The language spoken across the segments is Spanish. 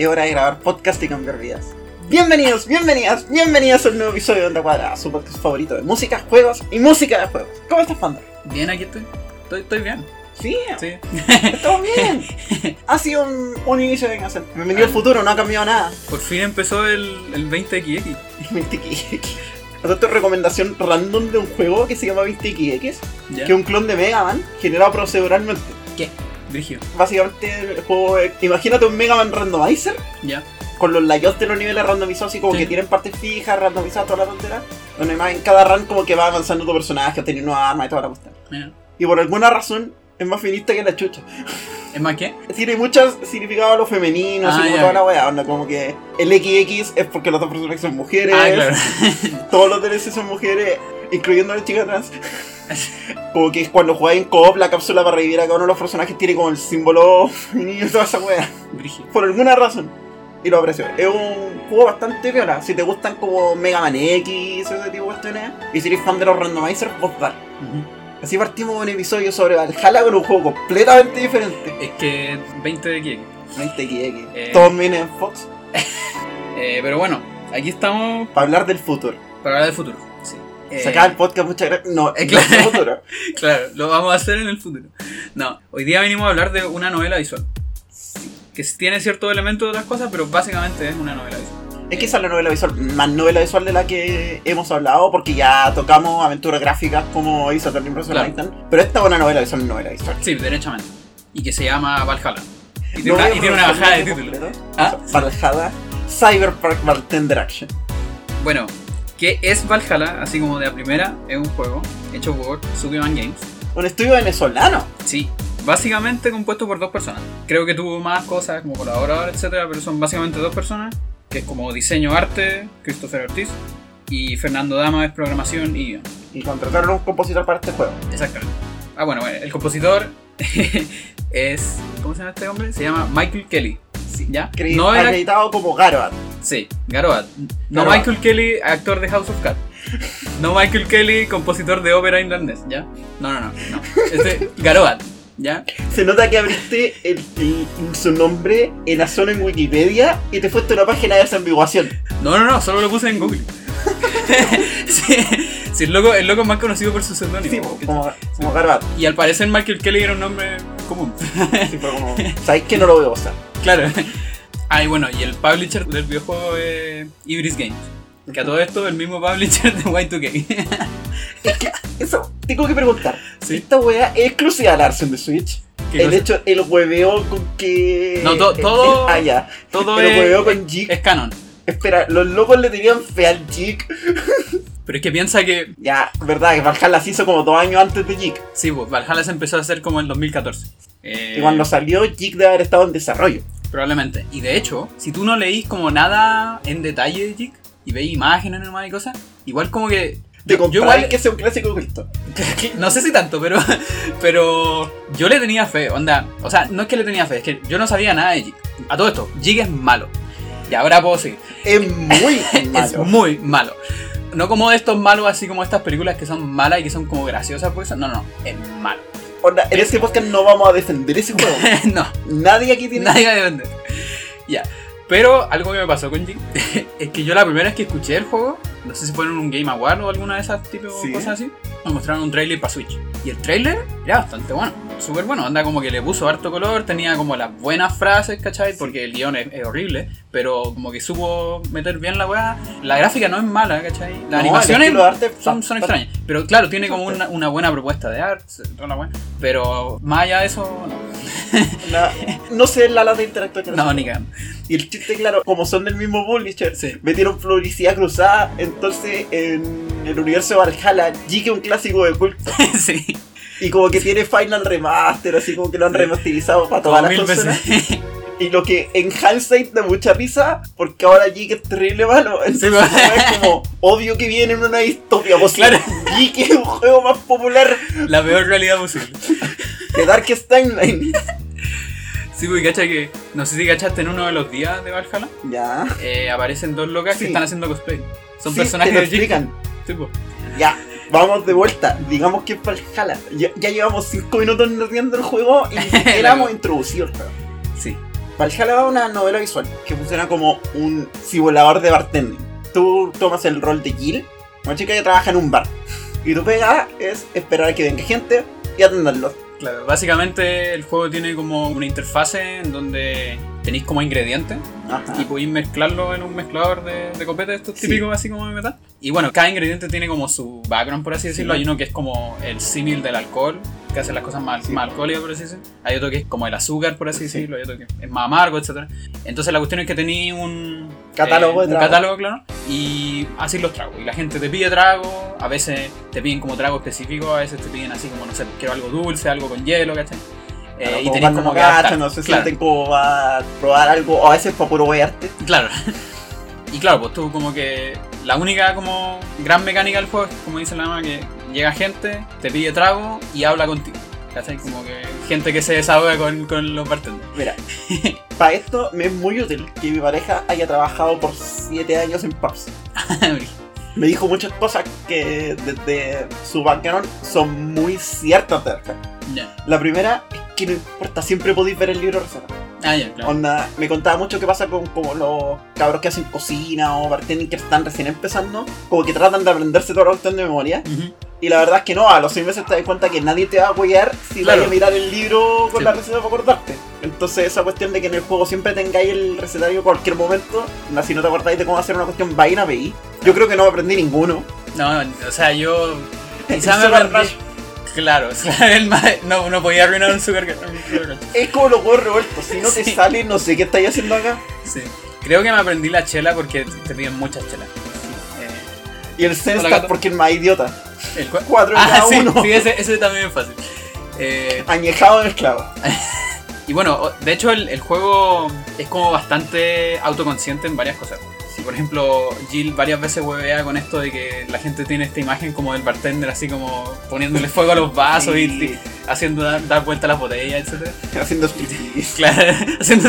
Es hora de grabar podcast y cambiar vidas. Bienvenidos, bienvenidas, bienvenidas a un nuevo episodio de Onda Cuadrada, su podcast favorito de música, juegos y música de juegos. ¿Cómo estás, Panda? Bien, aquí estoy. Estoy, estoy bien. Sí, Sí. estamos bien. Ha sido un, un inicio de Venganza. Bienvenido al futuro, no ha cambiado nada. Por fin empezó el, el 20XX. 20XX. Otra recomendación random de un juego que se llama 20XX, ¿Ya? que es un clon de Mega Man generado proceduralmente. Básicamente el juego es- imagínate un Mega Man randomizer Ya. con los layouts de los niveles randomizados así como Sí. que tienen partes fijas, randomizadas, toda la tontera. Donde más en cada run como que va avanzando tu personaje, obteniendo nuevas armas y toda la cuestión. Mira. Y por alguna razón es más finista que la chucha. ¿Es más qué? Tiene muchos significados a lo femenino, así Ah, como ya. toda la weá. Onda como que el XX es porque los dos personajes son mujeres. Ah, claro. Todos los DLC son mujeres, incluyendo la chica trans. Como que cuando jugáis en co-op, la cápsula para revivir a cada uno de los personajes tiene como el símbolo femenino y toda esa. Brigio. Por alguna razón. Y lo aprecio. Es un juego bastante piola. Si te gustan como Mega Man X, ese tipo de cuestiones, y si eres fan de los randomizers, vos dar. Así partimos con un episodio sobre Valhalla con un juego completamente diferente. Es que 20XX. 20XX. Eh. Todos vienen en Fox Eh, pero bueno, aquí estamos para hablar del futuro. para hablar del futuro. Eh, Se acaba el podcast, muchas gracias. No, eh, claro. es el futuro. Claro, lo vamos a hacer en el futuro. No, hoy día venimos a hablar de una novela visual. Que tiene ciertos elementos de otras cosas, pero básicamente es una novela visual. Es que esa es la novela visual, más novela visual de la que hemos hablado, porque ya tocamos aventuras gráficas como hizo Turning Person Claro. Pero esta es una novela visual, novela visual. Sí, derechamente. Y que se llama Valhalla. Y tiene, No una, y tiene bajada de título. Ah. Valhalla Cyberpunk Bartender Action. Bueno, ¿qué es Valhalla? Así como de la primera, es un juego hecho por Sukiman Games. Un estudio venezolano. Sí, básicamente compuesto por dos personas. Creo que tuvo más cosas como colaborador, etcétera, pero son básicamente dos personas, que es como diseño arte, Christopher Ortiz, y Fernando Dama es programación y guion. Y contrataron a un compositor para este juego. Exactamente. Ah, bueno, bueno, el compositor es. ¿Cómo se llama este hombre? Se llama Michael Kelly. Sí. ¿Ya? No era. Acreditado como Garoad. Sí, Garoad. No. Michael Kelly, actor de House of Cards. No Michael Kelly, compositor de ópera irlandés, ¿ya? No, no, no. no. Este, Garoad, ¿ya? Se nota que abriste el- el- su nombre en la zona en Wikipedia y te fuiste a una página de desambiguación. No, no, no, solo lo puse en Google. sí, sí, el loco, el loco más conocido por su seudónimo. Sí, como, como Garoad. Y al parecer Michael Kelly era un nombre común. Sí, fue como. Sabéis que no lo voy a usar. Claro. Ah, y bueno, y el publisher del videojuego es Ibris Games. Que a todo esto es el mismo publisher de Y2K. Eso, tengo que preguntar. Sí. ¿Esta weá es exclusiva la versión de Switch? ¿Qué El cosa? hecho, el hueveo con que. No, to- todo- Ah, ya. Todo el es, hueveo con Jig. es canon. Espera, los locos le tenían fe al Jig. Pero es que piensa que. Ya, verdad, que Valhalla se hizo como dos años antes de Jig. Sí, pues Valhalla se empezó a hacer como en 2014. Eh, Y cuando salió, Jig debe haber estado en desarrollo. Probablemente. Y de hecho, si tú no leís como nada en detalle de Jig y veis imágenes nomás y cosas, igual como que. Te Yo, yo igual. que sea un clásico culto. No sé si tanto, pero. Pero. Yo le tenía fe, onda. O sea, no es que le tenía fe, es que yo no sabía nada de Jig. A todo esto, Jig es malo. Y ahora puedo seguir. Es muy Es malo. muy malo. No como de estos malos, así como estas películas que son malas y que son como graciosas, pues. No, no, es malo. Onda, en este podcast no vamos a defender ese juego. no, Nadie aquí tiene. nadie va a defender. Ya. Pero algo que me pasó con Jig es que yo la primera vez que escuché el juego, no sé si fue en un Game Award o alguna de esas tipo Sí. cosas así, me mostraron un trailer para Switch. Y el trailer era bastante bueno, súper bueno. Anda como que le puso harto color, tenía como las buenas frases, ¿cachai? Porque el guion es, es horrible, pero como que supo meter bien la weá. La gráfica no es mala, ¿cachai? No, Las el animaciones arte son, son extrañas. Pero claro, tiene como una, una buena propuesta de arte, la. Pero más allá de eso, no. Na- no sé la lata de interactuar No, ni. Y el chiste, claro, como son del mismo publisher, Sí. metieron publicidad cruzada. Entonces, en el universo de Valhalla, Jig es un clásico de culto. sí. Y como que tiene Final Remaster, así como que lo han Sí. remasterizado para todas las veces. Y lo que en hindsight da mucha risa, porque ahora Jig es terrible malo. Entonces pues. es como, obvio que viene en una distopia. Pues Claro. Jig es un juego más popular La peor realidad posible. que Darkest Timeline. Sí, pues cacha que. No sé si cachaste en uno de los días de Valhalla. Ya. eh, aparecen dos locas Sí. que están haciendo cosplay. Son Sí, personajes te lo de explican. Sí, pues. Ya, vamos de vuelta. Digamos que es Valhalla. Ya, ya llevamos 5 minutos nerdeando el juego y ni siquiera hemos introducido el juego. Sí. Valhalla va a una novela visual que funciona como un simulador de bartending. Tú tomas el rol de Jill, una chica que trabaja en un bar. Y tu pega es esperar a que venga gente y atenderlos. Claro, básicamente el juego tiene como una interfase en donde tenéis como ingredientes Ajá. y podéis mezclarlo en un mezclador de, de copete, estos Sí. típicos así como de metal. Y bueno, cada ingrediente tiene como su background, por así decirlo. Sí. Hay uno que es como el símil del alcohol, que hace las cosas más, Sí. más alcohólicas, por así decirlo. Hay otro que es como el azúcar, por así Sí. decirlo. Hay otro que es más amargo, etc. Entonces la cuestión es que tenéis un Catálogo de un catálogo, claro, y así los tragos. Y la gente te pide trago, a veces te piden como trago específico, a veces te piden así como, no sé, quiero algo dulce, algo con hielo, ¿cachai? Eh, Claro, y como tenéis cuando como que no se Claro. sienten como a probar algo, o a veces para puro wearte. Claro. Y claro, pues tú como que la única como gran mecánica del juego es como dice la mamá que llega gente, te pide trago y habla contigo. ¿Cachai? Como que gente que se desahoga con, con los bartenders. Mira, para esto me es muy útil que mi pareja haya trabajado por 7 años en pubs. Me dijo muchas cosas que desde su background son muy ciertas de. La primera es que no importa, siempre podéis ver el libro de receta. Ah, ya, claro. Onda, me contaba mucho qué pasa con como los cabros que hacen cocina o bartending que están recién empezando, como que tratan de aprenderse toda la cuestión de memoria. Y la verdad es que no, a los seis meses te das cuenta que nadie te va a apoyar si Claro. vas a mirar el libro con Sí. la receta para acordarte. Entonces esa cuestión de que en el juego siempre tengáis el recetario en cualquier momento, si no te acordáis de cómo hacer una cuestión, vaina veí. Yo creo que no aprendí ninguno. No, o sea, yo. Quizá me aprendí. Claro, o sea, el no, no podía arruinar un Sugar. Es como los huevos revueltos, si no te Sí. sale, no sé qué estáis haciendo acá. Sí. Creo que me aprendí la chela porque te piden muchas chelas. Eh, Y el Hola, Senstar gato. porque es más idiota. el cua- Cuatro en Ah, cada sí, uno. sí, ese, ese también es fácil. Eh, Añejado mezclado. y bueno, o- de hecho el, el juego es como bastante autoconsciente en varias cosas. Por ejemplo Jill varias veces huevea con esto de que la gente tiene esta imagen como del bartender así como poniéndole fuego a los vasos y, Sí. y haciendo dar, dar vuelta a las botellas, etc. Haciendo striptease. Claro, haciendo.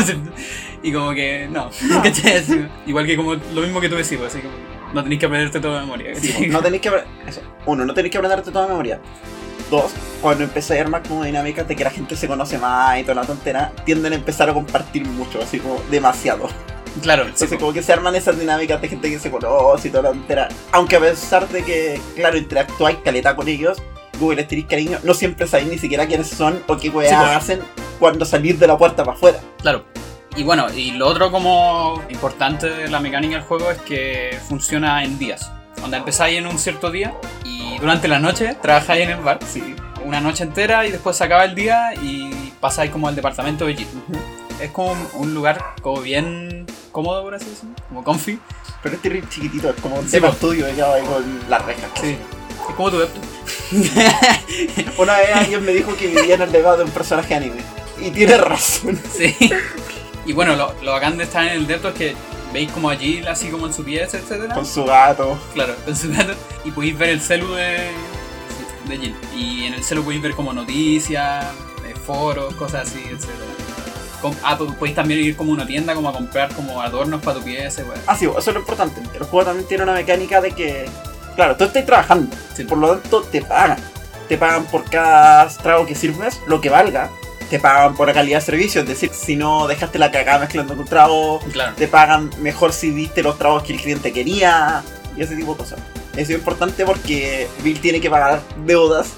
Y como que no, ¿cachai? Así, igual que como lo mismo que tú decís, pues, así como no tenéis que aprenderte todo de memoria. No tenéis que eso. Uno, no tenéis que aprenderte toda memoria. Dos, cuando empecé a armar como dinámicas de que la gente se conoce más y toda la tontera, tienden a empezar a compartir mucho, así como demasiado. Claro, sí, Entonces como que se arman esas dinámicas de gente que se conoce y toda la tontera. Aunque a pesar de que, claro, interactúáis caleta con ellos, Google les cariño, no siempre sabéis ni siquiera quiénes son o qué weas Sí, pues. hacen cuando salís de la puerta para afuera. Claro. Y bueno, y lo otro como importante de la mecánica del juego es que funciona en días. Donde empezáis en un cierto día y durante la noche trabajáis en el bar. Sí. Una noche entera y después se acaba el día y pasáis como al departamento de. Es como un lugar como bien cómodo, por así decirlo. Como comfy. Pero este ring chiquitito es como un Sí, estudio que ahí con las rejas. Sí. Es como tu laptop. Una vez alguien me dijo que vivía en el legado de un personaje anime. Y tiene razón. Sí. Y bueno, lo, lo bacán de estar en el depto es que veis como a Jill así como en su pieza, etcétera. Con su gato. Claro, con su gato. Y podéis ver el celu de, de Jill. Y en el celu podéis ver como noticias, eh, foros, cosas así, etc. ah, pues podéis también ir como a una tienda como a comprar como adornos para tu pieza, weón. Ah, sí, eso es lo importante. El juego también tiene una mecánica de que, claro, tú estás trabajando, Sí. por lo tanto te pagan. Te pagan por cada trago que sirves, lo que valga. Te pagan por la calidad de servicio, es decir, si no dejaste la cagada mezclando tu trago, Claro. te pagan mejor si diste los tragos que el cliente quería y ese tipo de cosas. Eso es importante porque Bill tiene que pagar deudas.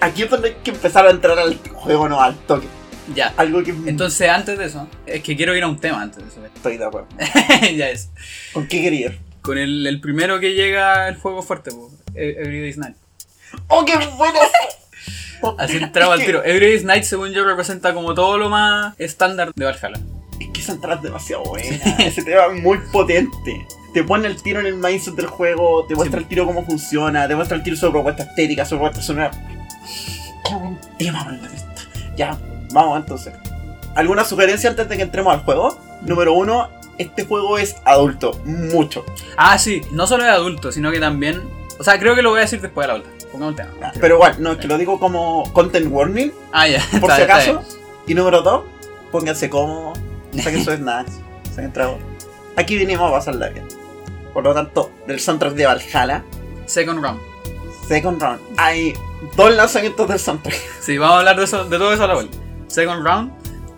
Aquí es donde hay que empezar a entrar al juego, no al toque. Ya. Algo que Entonces, antes de eso, es que quiero ir a un tema antes de eso. estoy de acuerdo. ya es. ¿Con qué quería? Con el, el primero que llega el juego fuerte, po, E- Everyday's Night. ¡Oh, qué bueno! Así entraba al tiro. Everyday's Night, según yo, representa como todo lo más estándar de Valhalla. Es que esa entrada es demasiado buena. Ese tema es muy potente. Te pone el tiro en el mindset del juego, te muestra Sí. el tiro cómo funciona, te muestra el tiro su propuesta estética, su propuesta sonora. ¡Qué buen tema! Ya, vamos entonces. ¿Alguna sugerencia antes de que entremos al juego? Número uno, este juego es adulto, mucho. Ah, sí, no solo de adulto, sino que también. O sea, creo que lo voy a decir después de la vuelta. Pongamos el tema. Pero igual, no, es que lo digo como content warning, Ah, ya. por está- si acaso. Y número dos, pónganse cómodos, saquen sus snacks, saquen trago. Aquí vinimos a pasarla bien. Por lo tanto, del soundtrack de Valhalla, Second round. Second Round, hay dos lanzamientos del soundtrack. Sí, vamos a hablar de, eso, de todo eso a la vuelta. Second round.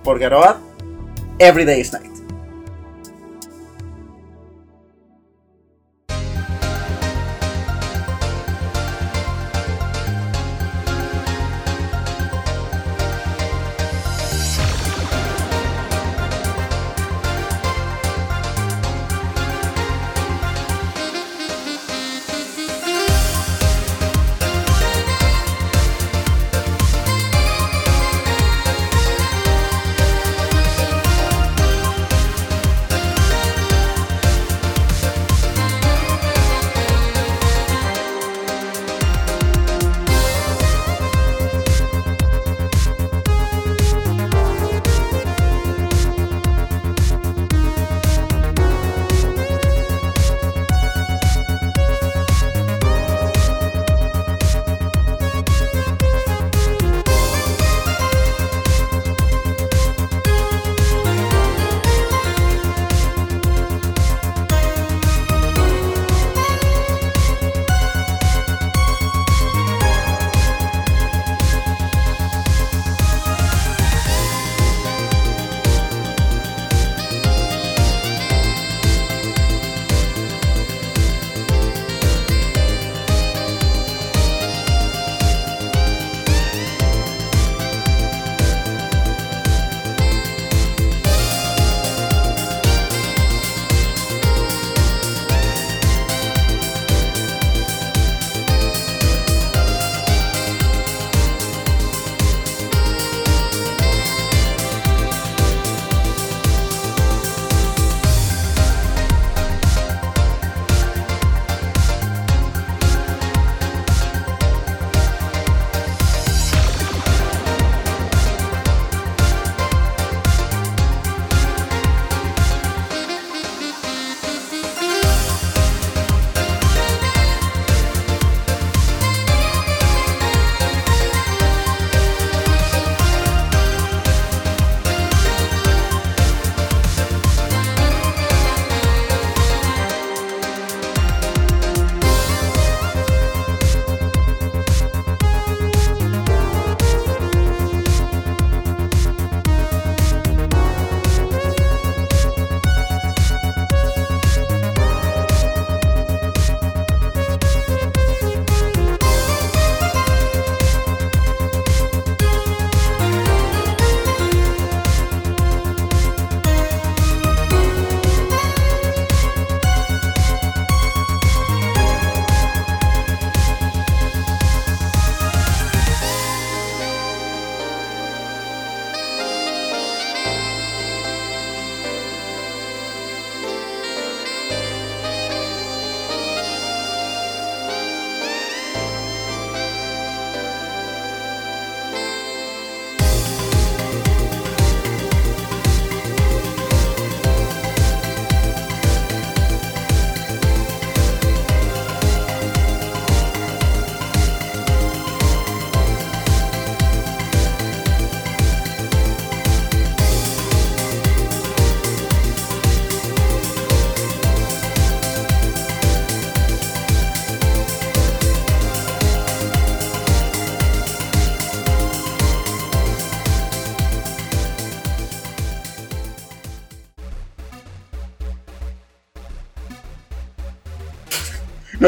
Por Garobat, Every Day is Night.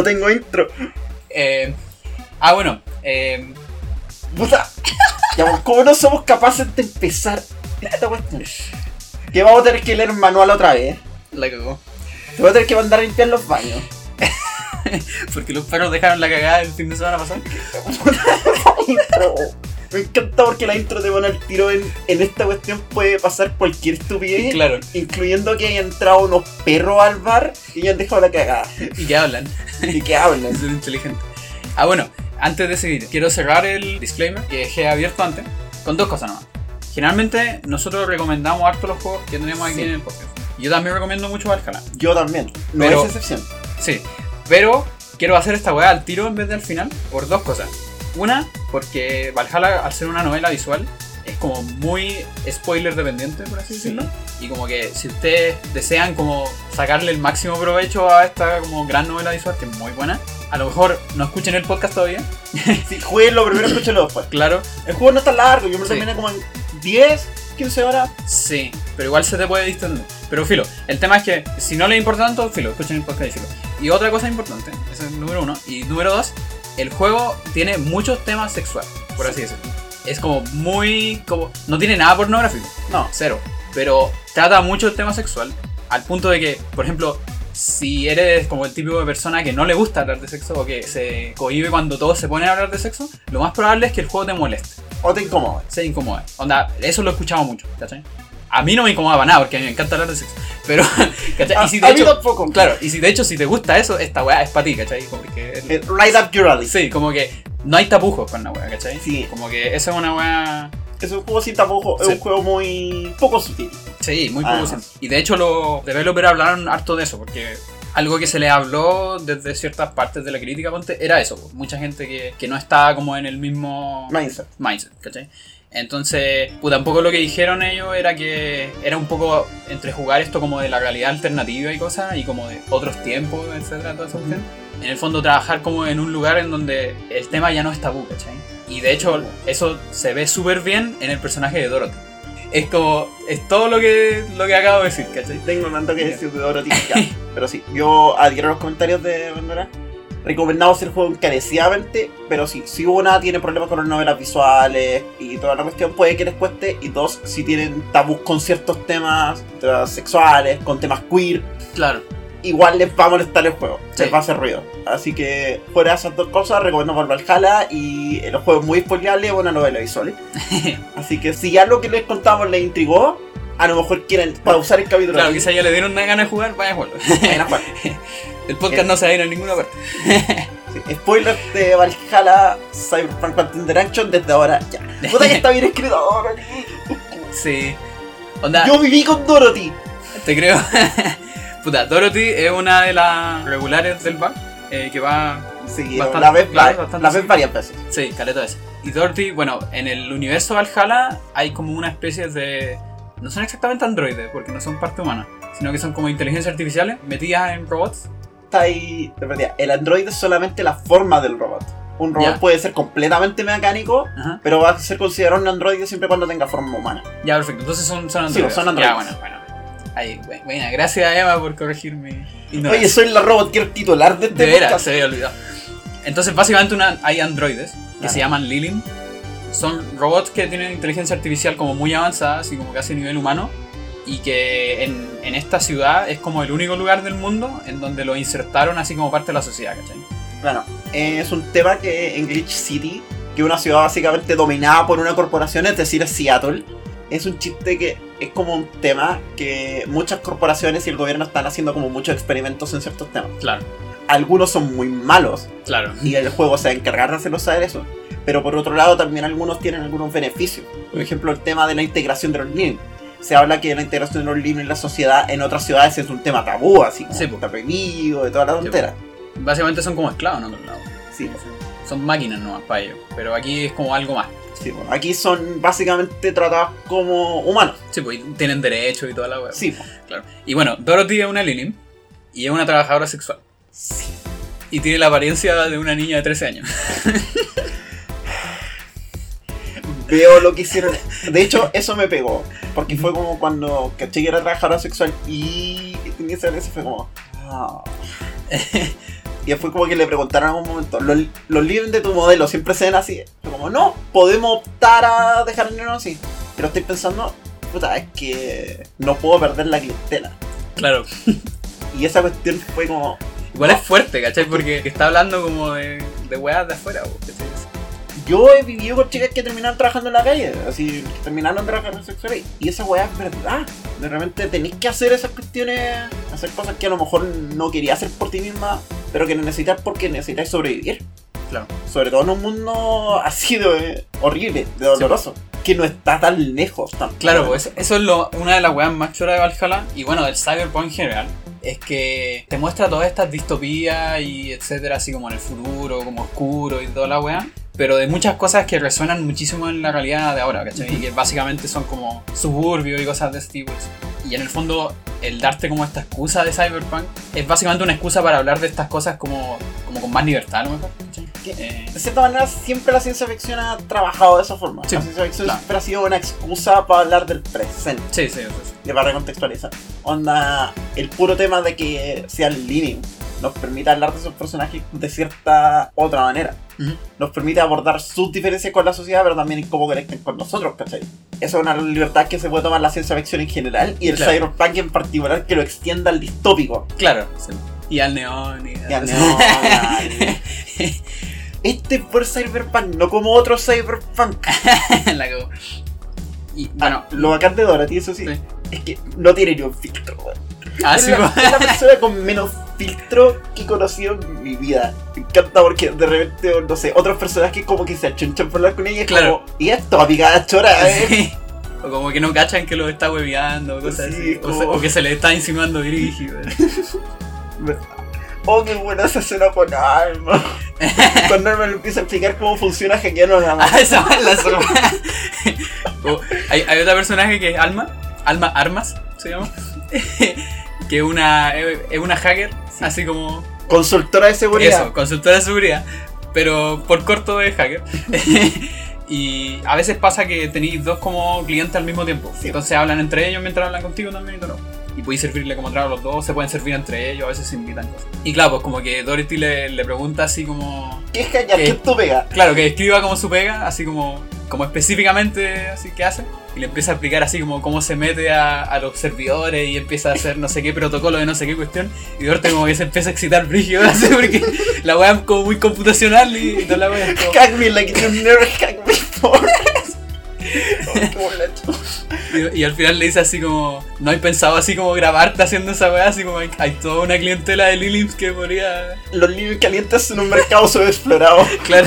No tengo intro. Eh, ah, bueno. Eh, Puta. Ya, pues, ¿Cómo no somos capaces de empezar esta cuestión? Que vamos a tener que leer manual otra vez. la cagó. Te voy a tener que mandar a limpiar los baños. Porque los perros dejaron la cagada el fin de semana pasado. Me encanta porque la intro te pone al tiro en, en esta cuestión puede pasar cualquier estupidez. Claro. Incluyendo que hayan entrado unos perros al bar y hayan dejado la cagada. Y que hablan. Y que hablan. Es inteligente. Ah, bueno, antes de seguir, quiero cerrar el disclaimer que dejé abierto antes con dos cosas nomás. Generalmente nosotros recomendamos harto los juegos que tenemos aquí Sí. en el podcast. Yo también recomiendo mucho Valhalla. Yo también. No Pero- es excepción. Sí, pero quiero hacer esta weá al tiro en vez de al final por dos cosas. Una, porque Valhalla, al ser una novela visual, es como muy spoiler dependiente, por así Sí. decirlo. Y como que si ustedes desean como sacarle el máximo provecho a esta como gran novela visual, que es muy buena, a lo mejor no escuchen el podcast todavía, Sí, jueguenlo primero, escúchenlo después. claro, El juego no está largo, yo me lo Sí. terminé como en 10, 15 horas. Sí, pero igual se te puede distender. Pero filo, el tema es que si no le importa tanto, filo, escuchen el podcast y filo. Y otra cosa importante, ese es el número uno. Y número dos, el juego tiene muchos temas sexuales, por así decirlo. Es como muy. como No tiene nada pornográfico. No, cero. Pero trata mucho el tema sexual. Al punto de que, por ejemplo, si eres como el tipo de persona que no le gusta hablar de sexo o que se cohibe cuando todos se ponen a hablar de sexo, lo más probable es que el juego te moleste. O te incomoda. Se incomoda. Onda, eso lo he escuchado mucho, ¿cachai? A mí no me incomoda para nada porque a mí me encanta hablar de sexo. Pero, ¿cachai? A, y si de a mí hecho, tampoco. claro, y si de hecho si te gusta eso, esta weá es para ti, ¿cachai? Como que, Eh, Right up your alley. sí, como que no hay tapujos con la weá, ¿cachai? Sí. Como que eso es una weá. Es un juego sin tapujos, Sí. es un juego muy poco sutil. Sí, muy poco. Y de hecho los developers hablaron harto de eso, porque algo que se le habló desde ciertas partes de la crítica, ponte, era eso. Mucha gente que, que no estaba como en el mismo Mindset. mindset, ¿cachai? Entonces, puta, un poco lo que dijeron ellos era que era un poco entre jugar esto como de la realidad alternativa y cosas, y como de otros tiempos, etcétera, toda esa cuestión. En el fondo, trabajar como en un lugar en donde el tema ya no es tabú, ¿cachai? Y de hecho, eso se ve súper bien en el personaje de Dorothy. Es como, es todo lo que, lo que acabo de decir, ¿cachai? Tengo tanto que decir de Dorothy. ya. Pero sí, yo adhiero los comentarios de Pandora. Recomendamos el juego encarecidamente, pero sí, si una tiene problemas con las novelas visuales y toda la cuestión, puede que les cueste. Y dos, si tienen tabús con ciertos temas, temas sexuales, con temas queer, Claro. igual les va a molestar el juego, Sí. les va a hacer ruido. Así que, fuera de esas dos cosas, recomiendo Valhalla y el juego es muy spoileable, es una novela visual. Así que, si ya lo que les contamos les intrigó, a lo mejor quieren pausar el capítulo. Claro, quizá ya le dieron una gana de jugar, vaya a jugarlo. Vayan a jugar. El podcast no se va a ir a ninguna parte. Sí, Spoiler de Valhalla Cyberpunk Contender Action desde ahora ya. Puta que está bien escrito Dorothy. Sí. Onda, Yo viví con Dorothy. te creo. Puta, Dorothy es una de las regulares del bar. eh, que va. Sí, Bastante, la ves, claro, va- bastante la ves sí. varias veces. Sí, caleta veces. Y Dorothy, bueno, en el universo Valhalla hay como una especie de. No son exactamente androides, porque no son parte humana, sino que son como inteligencias artificiales metidas en robots. Está ahí, el androide es solamente la forma del robot. Un robot Ya. puede ser completamente mecánico, Ajá. pero va a ser considerado un androide siempre cuando tenga forma humana. Ya, perfecto. Entonces son, son Sí, androides. son Ya, androides. bueno, bueno. Ahí, bu- buena. Gracias, Emma, por corregir mi ignorancia. Oye, soy la robot que titular de este De se había olvidado. Entonces, básicamente una, hay androides que se llaman Lilin. Son robots que tienen inteligencia artificial como muy avanzada, así como casi a nivel humano. Y que en, en esta ciudad es como el único lugar del mundo en donde lo insertaron así como parte de la sociedad, ¿cachai? Bueno, es un tema que en Glitch City, que es una ciudad básicamente dominada por una corporación, es decir, Seattle, es un chiste que es como un tema que muchas corporaciones y el gobierno están haciendo como muchos experimentos en ciertos temas. Claro, Algunos son muy malos claro. y el juego se va a encargar de hacerlos saber eso. Pero por otro lado también algunos tienen algunos beneficios. Por ejemplo, el tema de la integración de los Lean. Se habla que la integración de los Lean en la sociedad en otras ciudades es un tema tabú, así como Sí, está prohibido, de toda la tontera. Básicamente son como esclavos en otro lado. Sí. Son máquinas nomás para ellos. Pero aquí es como algo más. Sí, bueno, aquí son básicamente tratados como humanos. Sí, pues tienen derechos y toda la web. Sí. Claro. Y bueno, Dorothy es una Lilin y es una trabajadora sexual. Sí. Y tiene la apariencia de una niña de 13 años. Veo lo que hicieron. De hecho, eso me pegó. Porque fue como cuando caché que era trabajadora sexual y tenía esa vez fue como. ah. Y fue como que le preguntaron en algún momento, ¿los, los de tu modelo siempre se ven así? Fue como, no, podemos optar a dejar el así. Pero estoy pensando, puta, es que no puedo perder la clientela. Claro. Y esa cuestión fue como, Igual es fuerte, ¿cachai? Porque está hablando como de, de weas de afuera, ¿cachai? Yo he vivido con chicas que terminaron trabajando en la calle, así, que terminaron trabajando sexuales, y esa weá es verdad. De repente tenéis que hacer esas cuestiones, hacer cosas que a lo mejor no querías hacer por ti misma, pero que necesitas porque necesitas sobrevivir. Claro. Sobre todo en un mundo así de horrible, de doloroso, que no está tan lejos. Claro, pues eso es lo, una de las weas más choras de Valhalla y bueno, del Cyberpunk en general. Es que te muestra todas estas distopías y etcétera, así como en el futuro, como oscuro y toda la wea. Pero de muchas cosas que resuenan muchísimo en la realidad de ahora, ¿cachai? Y que básicamente son como suburbios y cosas de ese tipo. Y en el fondo, el darte como esta excusa de Cyberpunk es básicamente una excusa para hablar de estas cosas como, como con más libertad, a lo mejor, Eh, De cierta manera, siempre la ciencia ficción ha trabajado de esa forma. Sí, la ciencia ficción claro. siempre ha sido una excusa para hablar del presente, sí, sí, sí. y para recontextualizar. Onda, el puro tema de que sea el living nos permite hablar de esos personajes de cierta otra manera. Ujú. Nos permite abordar sus diferencias con la sociedad, pero también cómo conectan con nosotros, ¿cachai? Esa es una libertad que se puede tomar la ciencia ficción en general y el Claro. cyberpunk en particular que lo extienda al distópico. Claro, sí. Y al neón y Ya, no, dale. Este es por cyberpunk, no como otro cyberpunk. La. Y bueno, Bueno, lo bacán de Dorothy, eso sí, Sí. es que no tiene ni un filtro, ah, es, sí, la, es la persona con menos filtro que he conocido en mi vida. Me encanta porque de repente, no sé, otros personajes como que se achunchan por hablar con ella y Claro. como, y esto, picada chora, eh. O como que no cachan que lo está hueveando, o cosas Sí, así. O, como- se- o que se le está insinuando dirigido. Oh, qué buena esa escena con Alma. Cuando Alma le empieza a explicar cómo funciona hackeando la mano. Ah, esa es la zorra. O hay, hay otra personaje que es Alma, Alma Armas se llama, que es una, es una hacker, así como Consultora de seguridad. eso, consultora de seguridad, pero por corto es hacker. Y a veces pasa que tenéis dos como clientes al mismo tiempo, Sí. entonces hablan entre ellos mientras hablan contigo también y todo. Y podéis servirle como trago a los dos, se pueden servir entre ellos, a veces se invitan cosas. Y claro, pues como que Dorothy le, le pregunta así como... ¿Qué es? ¿Qué? ¿Qué es tu pega? Claro, que escriba como su pega, así como, como específicamente así que hace. Y le empieza a explicar así como cómo se mete a, a los servidores y empieza a hacer no sé qué protocolo de no sé qué cuestión. Y Dorte como que se empieza a excitar brígido así porque la weá es como muy computacional y, y toda la weá es como- Hack me like you never hacked before. Y, y al final le dice así como, no hay pensado así como grabarte haciendo esa weá, así como hay, hay toda una clientela de Lilims que podría... Los libros calientes son un mercado subexplorado. Claro.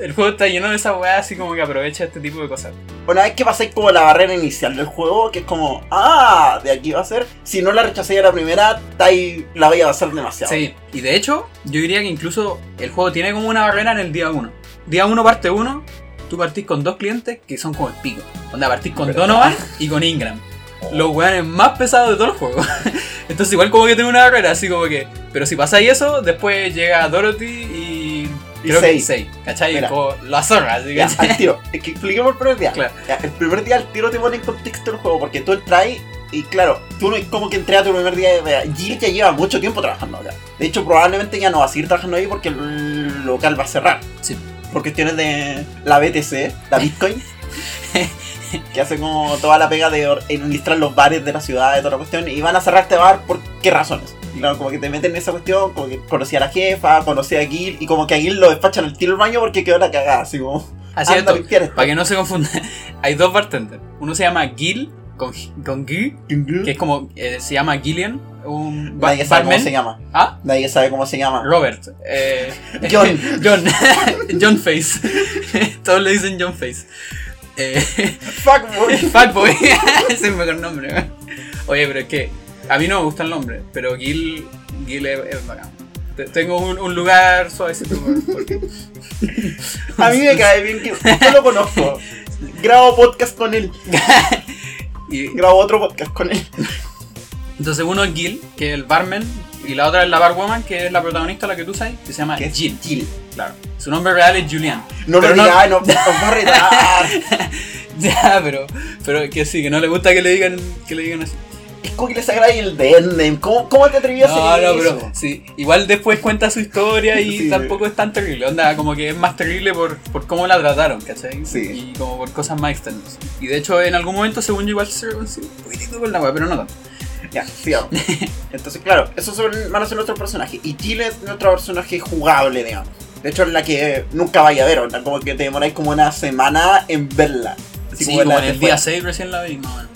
El juego está lleno de esa weá así como que aprovecha este tipo de cosas. Una vez que pasáis como la barrera inicial del juego, que es como, ah, de aquí va a ser. Si no la rechacé a la primera, estáis- la voy a pasar demasiado. Sí, y de hecho, yo diría que incluso el juego tiene como una barrera en el día 1. Día 1, parte 1, tú partís con dos clientes que son como el pico. Donde partís con ¿Verdad? Donovan y con Ingram. Los weones más pesados de todo el juego. Entonces, igual como que tiene una barrera, así como que. Pero si pasáis eso, después llega Dorothy creo que Sei. Sei, ¿cachai? Mira. Como la zorra, así Ya, ¿cachai? al tiro. Es que expliquemos el primer día. Claro. Ya, el primer día al tiro te pone en contexto el juego, porque tú entras y claro, tú no es como que entré a tu primer día de Jill ya lleva mucho tiempo trabajando acá. De hecho, probablemente ya no va a seguir trabajando ahí porque el local va a cerrar. Sí. Por cuestiones de la BTC, la Bitcoin. que hace como toda la pega de administrar los bares de la ciudad, de toda la cuestión, y van a cerrar este bar por qué razones. Y claro, como que te meten en esa cuestión, como que conocí a la jefa, conocí a Gil, y como que a Gil lo despachan al tiro al baño porque quedó la cagada, así como. Así anda esto, a limpiar esto. para que no se confunda. Hay dos bartenders. Uno se llama Gil, con, con G, que es como. eh, se llama Gillian, un ba- Nadie sabe barman. cómo se llama. Ah, Nadie sabe cómo se llama. Robert. eh, John. John. John Face. Todos le dicen John Face. Eh, Fuck, boy. Fatboy. Ese es el mejor nombre. Oye, pero es que a mí no me gusta el nombre, pero Gil, Gil es, es bacán. Te- Tengo un, un lugar suavecito. porque- A mí me cae bien que yo lo conozco. Grabo podcast con él. y, Grabo otro podcast con él. entonces uno es Gil, que es el barman, y la otra es la barwoman, que es la protagonista, la que tú sabes, que se llama es Jill. Jill. Claro. Su nombre real es Julian. No lo digas, no, nos va a retar. Ya, pero, pero que sí, que no le gusta que le digan, que le digan así. Es como que le el Dendem. ¿Cómo, ¿Cómo te atrevías No, a hacer no, eso? pero sí, igual después cuenta su historia y Sí. tampoco es tan terrible. Onda, como que es más terrible por, por cómo la trataron, ¿cachai? Sí. Y como por cosas más externas. Y de hecho, en algún momento, según yo, igual se reconcilió un poquitito con la wea, pero no tanto. Ya, sigamos. Entonces, claro, esos son, van a ser nuestros personajes. Y Jill es nuestro personaje jugable, digamos. De hecho, es la que nunca vaya a ver, onda, como que te demoráis como una semana en verla. Así Sí, como en el día fuera. 6 recién la vi, no.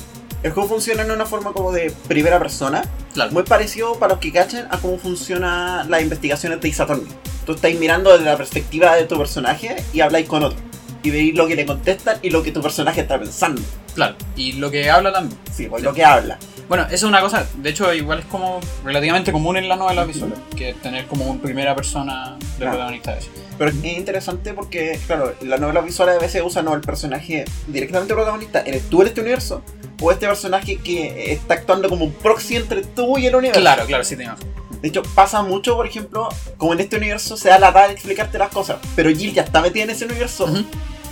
El juego funciona en una forma como de primera persona. Claro. Muy parecido, para los que cachen, a cómo funcionan las investigaciones de Isatorni. Tú estáis mirando desde la perspectiva de tu personaje y habláis con otro. Y veis lo que le contestan y lo que tu personaje está pensando. Claro. Y lo que habla también. Sí, pues Sí. lo que habla. Bueno, eso es una cosa, de hecho, igual es como relativamente común en las novelas visuales, que tener como una primera persona de Claro. protagonista de eso. Pero es interesante porque, claro, las novelas visuales a veces usan no el personaje directamente protagonista. ¿Eres tú en este universo? ¿O este personaje que está actuando como un proxy entre tú y el universo? Claro, claro, sí, tengo. De hecho, pasa mucho, por ejemplo, como en este universo se da la edad de explicarte las cosas, pero Jill ya está metida en ese universo. Ujú.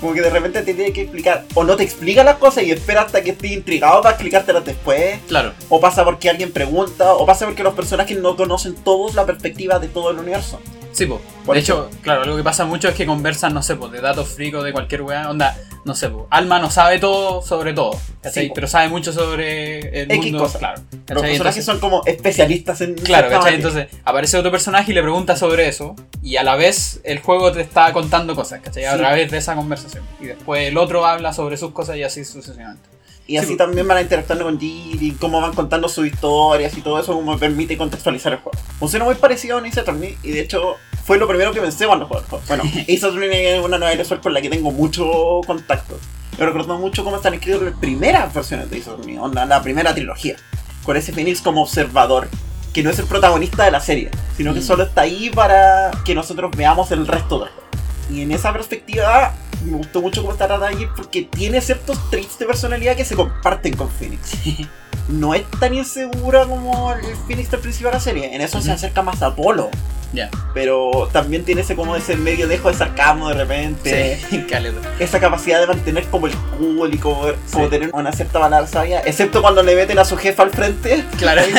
Como que de repente te tiene que explicar, o no te explica las cosas y espera hasta que estés intrigado para explicártelas después, Claro. o pasa porque alguien pregunta, o pasa porque los personajes no conocen todos la perspectiva de todo el universo. Sí, po. De hecho, claro, algo que pasa mucho es que conversan, no sé, pues, de datos fricos de cualquier weá. Onda, no sé, pues, Alma no sabe todo sobre todo, ¿cachai? Sí, po. Pero sabe mucho sobre el X mundo. Claro. Los personajes son como especialistas en... Claro, ¿cachai? Entonces aparece otro personaje y le pregunta sobre eso y a la vez el juego te está contando cosas, ¿cachai? A Sí. través de esa conversación. Y después el otro habla sobre sus cosas y así sucesivamente. Y así Sí, también van interactuando con Jill y cómo van contando sus historias y todo eso como permite contextualizar el juego. Funciona muy parecido a Attorney y de hecho fue lo primero que pensé cuando jugué el juego. Bueno, Ace Attorney es una nueva visual con la que tengo mucho contacto. Me recuerdo mucho cómo están escritos las primeras versiones de Ace Attorney, onda, la primera trilogía. Con ese Phoenix como observador, que no es el protagonista de la serie, sino que Mm. solo está ahí para que nosotros veamos el resto del juego. Y en esa perspectiva me gustó mucho cómo está Jill porque tiene ciertos traits de personalidad que se comparten con Phoenix. No es tan insegura como el Phoenix del principio de la serie. En eso se acerca más a Apolo. Ya. Pero también tiene ese como ese medio dejo de sarcasmo de repente. Sí. Esa capacidad de mantener como el cool y como, como tener una cierta balanza sabia. Excepto cuando le meten a su jefa al frente. Claro.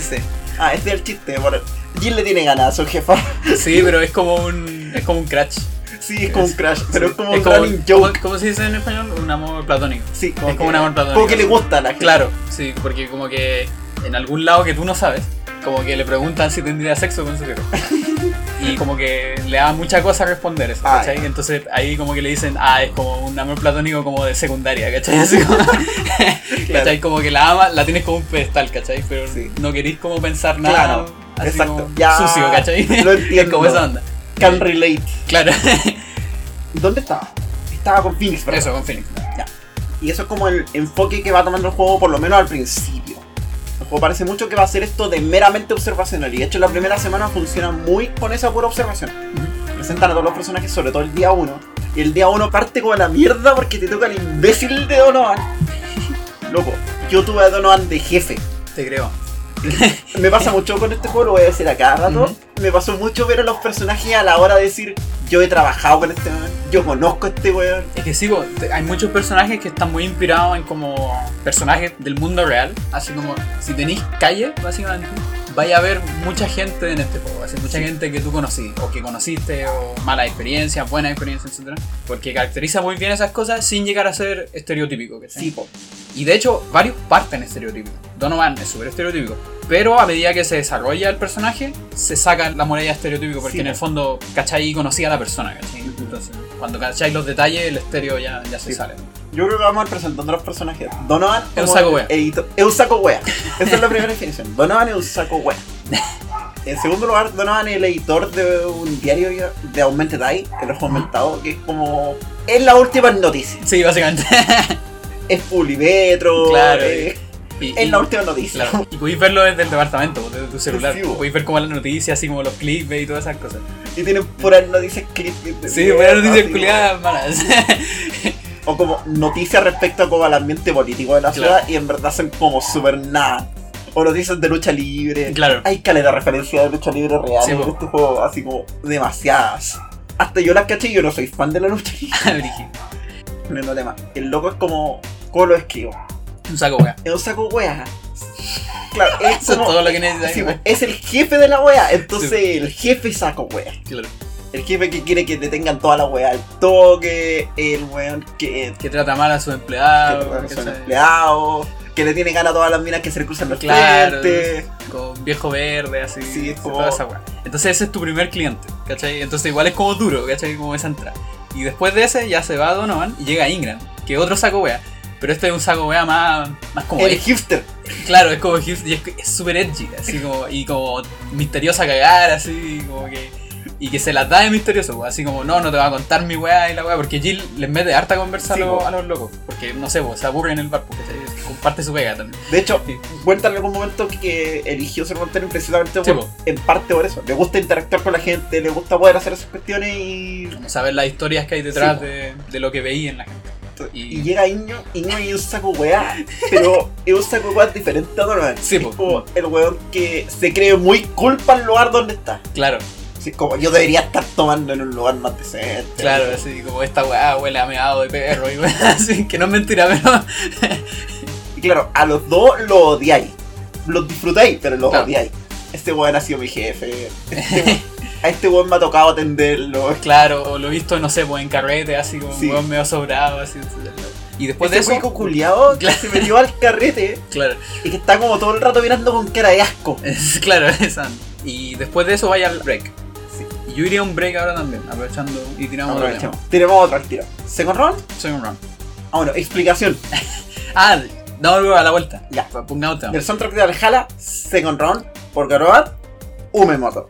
Sí. Ah, este es el chiste. Bueno, Jill le tiene ganas a su jefa. Sí, pero es como un. Es como un crash. Sí, es como un crash. Pero es como un running ¿cómo, joke. cómo se dice en español? Un amor platónico. Sí, es como un amor platónico. Como que le gusta a la gente. Claro, sí, porque como que en algún lado que tú no sabes, como que le preguntan si tendría sexo con su jefe. Y como que le da mucha cosa responder eso, Ah, ¿cachai? Entonces ahí como que le dicen, ah, es como un amor platónico como de secundaria, ¿cachai? Así como, ¿cachai? Como que la ama, la tienes como un pedestal, ¿cachai? Pero Sí. no querís como pensar nada Claro, así exacto. como Ya, sucio, ¿cachai? lo Es entiendo. como esa onda. Can relate. Claro, ¿Dónde estaba? Estaba con Phoenix, ¿verdad? eso con Phoenix. Y eso es como el enfoque que va tomando el juego, por lo menos al principio. El juego parece mucho que va a ser esto de meramente observacional. Y de hecho, la primera semana funciona muy con esa pura observación. Presentan a todos los personajes, sobre todo el día 1. Y el día 1 parte como la mierda porque te toca el imbécil de Donovan. Loco, yo tuve a Donovan de jefe. Te creo. Me pasa mucho con este juego, lo voy a decir a cada rato. Me pasó mucho ver a los personajes a la hora de decir, yo he trabajado con este weón, yo conozco a este weón. Es que sí, hay muchos personajes que están muy inspirados en como personajes del mundo real. Así como si tenéis calle, básicamente, vaya a ver mucha gente en este juego. Así, mucha gente que tú conocí, o que conociste, o malas experiencias, buenas experiencias, etc. Porque caracteriza muy bien esas cosas sin llegar a ser estereotípico. Sí, po. Y de hecho, varios parten estereotípicos. Donovan es súper estereotípico. Pero a medida que se desarrolla el personaje, se saca la muralla estereotípico. Porque Sí. en el fondo, ¿cachai? Conocía a la persona, ¿cachai? Entonces, cuando cachai los detalles, el estéreo ya, ya se Sí. sale. Yo creo que vamos a ir presentando los personajes. Donovan Es un saco el wea. Es un saco wea. Esa es la primera definición. Donovan es un saco wea. En segundo lugar, Donovan es el editor de un diario de Aumented Eye, que lo hemos comentado, que es como... Es la última noticia. Sí, básicamente. Es Pulimetro, Claro, es, Y, es y- la última noticia. claro. Y podéis verlo desde el departamento, desde tu celular. Sí, bo. podéis ver como las noticias, así como los clips y todas esas cosas. Y tienen puras noticias clip. Sí, buenas noticias culiadas malas. O como noticias respecto a como al ambiente político de la Claro. ciudad y en verdad son como súper nada. O noticias de lucha libre. claro. Hay caleta de referencia de lucha libre real Sí, en po. este juego, así como demasiadas. Hasta yo las caché y yo no soy fan de la lucha libre. No hay problema. El loco es como. ¿Cómo lo escribo? Un saco, wea. Es un saco wea. Claro, es Eso es todo lo que necesitas. sí, es el jefe de la wea. Entonces el jefe saco wea. Claro. El jefe que quiere que detengan toda la wea. El toque, el weón que. Que trata mal a sus que empleados. son ¿cachai? empleados. Que le tiene gana a todas las minas que se le cruzan los Claro, frente. con viejo verde, así. Sí, es como- toda esa weá. Entonces ese es tu primer cliente, ¿cachai? Entonces igual es como duro, ¿cachai? Como esa entrada. Y después de ese ya se va Donovan y llega Ingram, que otro saco wea. Pero este es un saco wea más, más como... El hipster. Claro, es como hip- y es súper edgy, así como... Y como misteriosa cagar, así como que... Y que se las da de misterioso, pues, así como, no, no te va a contar mi weá y la weá, porque Jill les mete harta conversa Sí, a, los, po. a los locos, porque no sé, pues, se aburre en el bar, porque ¿cachai? comparte su pega también. De hecho, Sí. cuenta en algún momento que, eligió ser voluntario precisamente Sí, por- po. en parte por eso. Le gusta interactuar con la gente, le gusta poder hacer esas cuestiones y. Como saber las historias que hay detrás de, de lo que veía en la gente. Exacto. Y- Y, llega Iño, Iño y un saco weá, pero es un saco weá diferente a Donovan. Sí, Es po. como el weón que se cree muy culpa al lugar donde está. Claro, Así como yo debería estar tomando en un lugar más decente. claro, así como esta weá huele a meado de perro y weá, así que no es mentira, pero. Y claro, a los dos lo odiáis. Los disfrutáis, pero los Claro. odiáis. Este weón ha sido mi jefe. Este weón- a este weón me ha tocado atenderlo. Claro, o lo he visto, no sé, pues en carrete, así como Sí. un weón medio sobrado, así. Y después Este de eso. cuico culiao que Claro. se metió al carrete Claro, y que está como todo el rato mirando con cara de asco. es- claro, esa. Y después de eso vaya al break. Sí. Y yo iría a un break ahora también, aprovechando y tiramos otro tema. Aprovechemos. Tenemos otro al tiro. Second round. Second round. Ah, bueno, explicación. Ah, damos a la vuelta. Ya. Pongamos. Del soundtrack de Valhalla, Second Round, por Garoad, Umemoto.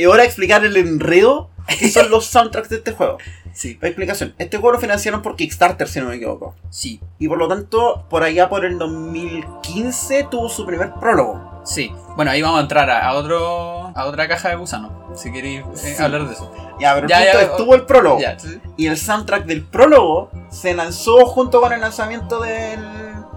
Ya, y ahora explicar el enredo que son los soundtracks de este juego. Sí, La explicación. Este juego lo financiaron por Kickstarter, si no me equivoco. sí, Y por lo tanto, por allá por el 2015 tuvo su primer prólogo. sí. Bueno, ahí vamos a entrar a, a otro, a otra caja de gusano. si queréis eh, Sí. hablar de eso. Ya, pero el Ya, punto ya, es, tuvo el prólogo. Ya, sí. Y el soundtrack del prólogo se lanzó junto con el lanzamiento del,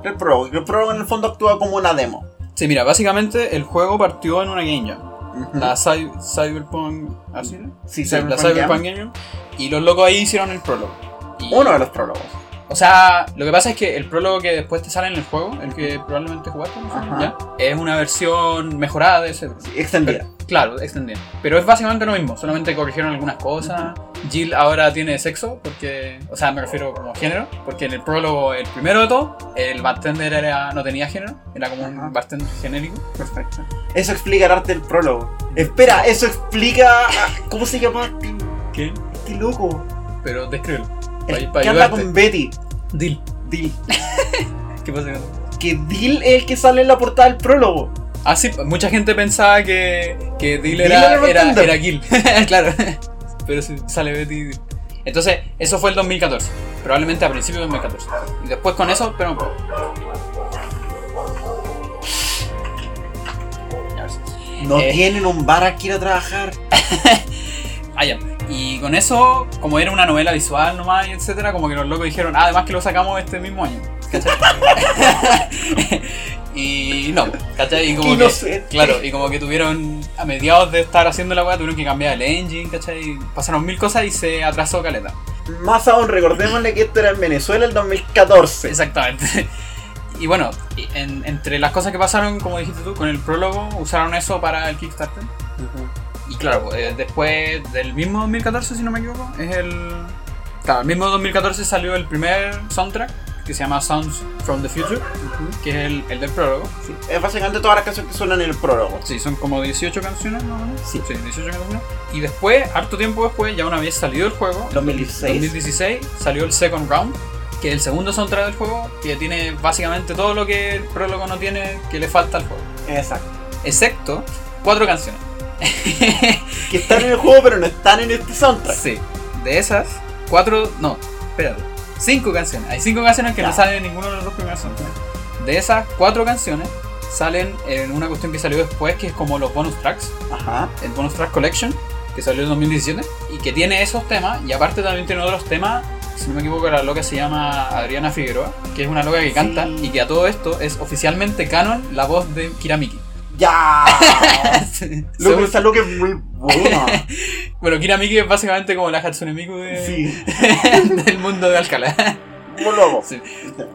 del prólogo. Y el prólogo en el fondo actúa como una demo. Sí, mira, básicamente el juego partió en una Game Jam. La Cy- Cyberpunk. ¿Así? Sí, la Cyberpunk. Game. Y los locos ahí hicieron el prólogo. Y- Uno de los prólogos. O sea, lo que pasa es que el prólogo que después te sale en el juego, el que probablemente jugaste. ¿Ya? es una versión mejorada de ese. Sí, extendida. Pero- claro, extendida. Pero es básicamente lo mismo, solamente corrigieron algunas cosas. Jill ahora tiene sexo, porque, o sea, me refiero como género, porque en el prólogo, el primero de todo, el bartender era, no tenía género, era como Ajá. un bartender genérico. Perfecto. Eso explica el arte del prólogo. Espera, eso explica. ¿Cómo se llama ¿Qué? este loco? Pero descríbelo. El Pa- pa que anda ayudarte. con Betty. Dill. Dill. ¿Qué pasa? Que Dill es el que sale en la portada del prólogo. Ah, sí, mucha gente pensaba que, que Dill era, era Gil. claro. Pero sí, sale Betty y Dill. Entonces, eso fue el 2014. Probablemente a principios del 2014. Y después con eso, pero un poco. No Eh. tienen un bar aquí a trabajar. Y con eso, como era una novela visual nomás, y etcétera, como que los locos dijeron, ah, además que lo sacamos este mismo año. Y no, ¿cachai? Y como que, claro, y como que tuvieron, a mediados de estar haciendo la weá, tuvieron que cambiar el engine, ¿cachai? Pasaron mil cosas y se atrasó caleta. Más aún, recordémosle que esto era en Venezuela el 2014. Exactamente. Y bueno, en- entre las cosas que pasaron, como dijiste tú, con el prólogo, usaron eso para el Kickstarter. Y claro, eh, después del mismo 2014, si no me equivoco, es el. Claro, el mismo 2014 salió el primer soundtrack que se llama Sounds from the Future, que es el, el del prólogo. Sí, es básicamente todas las canciones que suenan en el prólogo. Sí, son como 18 canciones, más o menos. Sí. 18 canciones. Y después, harto tiempo después, ya una vez salido el juego, 2016. 2016, salió el Second Round, que es el segundo soundtrack del juego, que tiene básicamente todo lo que el prólogo no tiene, que le falta al juego. Exacto. Excepto cuatro canciones. Que están en el juego, pero no están en este soundtrack. Sí. De esas, cuatro. No, espérate. Cinco canciones. Hay cinco canciones que no salen en ninguno de los dos primeros soundtracks. De esas cuatro canciones salen en una cuestión que salió después, que es como los bonus tracks. Ajá. El bonus track collection, que salió en 2017. Y que tiene esos temas. Y aparte también tiene otros temas. Si no me equivoco, la loca se llama Adriana Figueroa, que es una loca que Sí. canta y que a todo esto es oficialmente canon la voz de Kiramiki. ¡Ya! Lo Según- que esa es muy buena. Bueno, Kiramiki es básicamente como la Hatsune Miku de- Sí. del mundo de Alcalá. Como loco. Sí.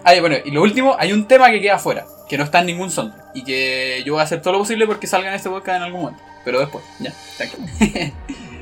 Ah, y bueno, y lo último, hay un tema que queda afuera, que no está en ningún soundtrack. Y que yo voy a hacer todo lo posible porque salga en este podcast en algún momento. Pero después, ya, tranquilo.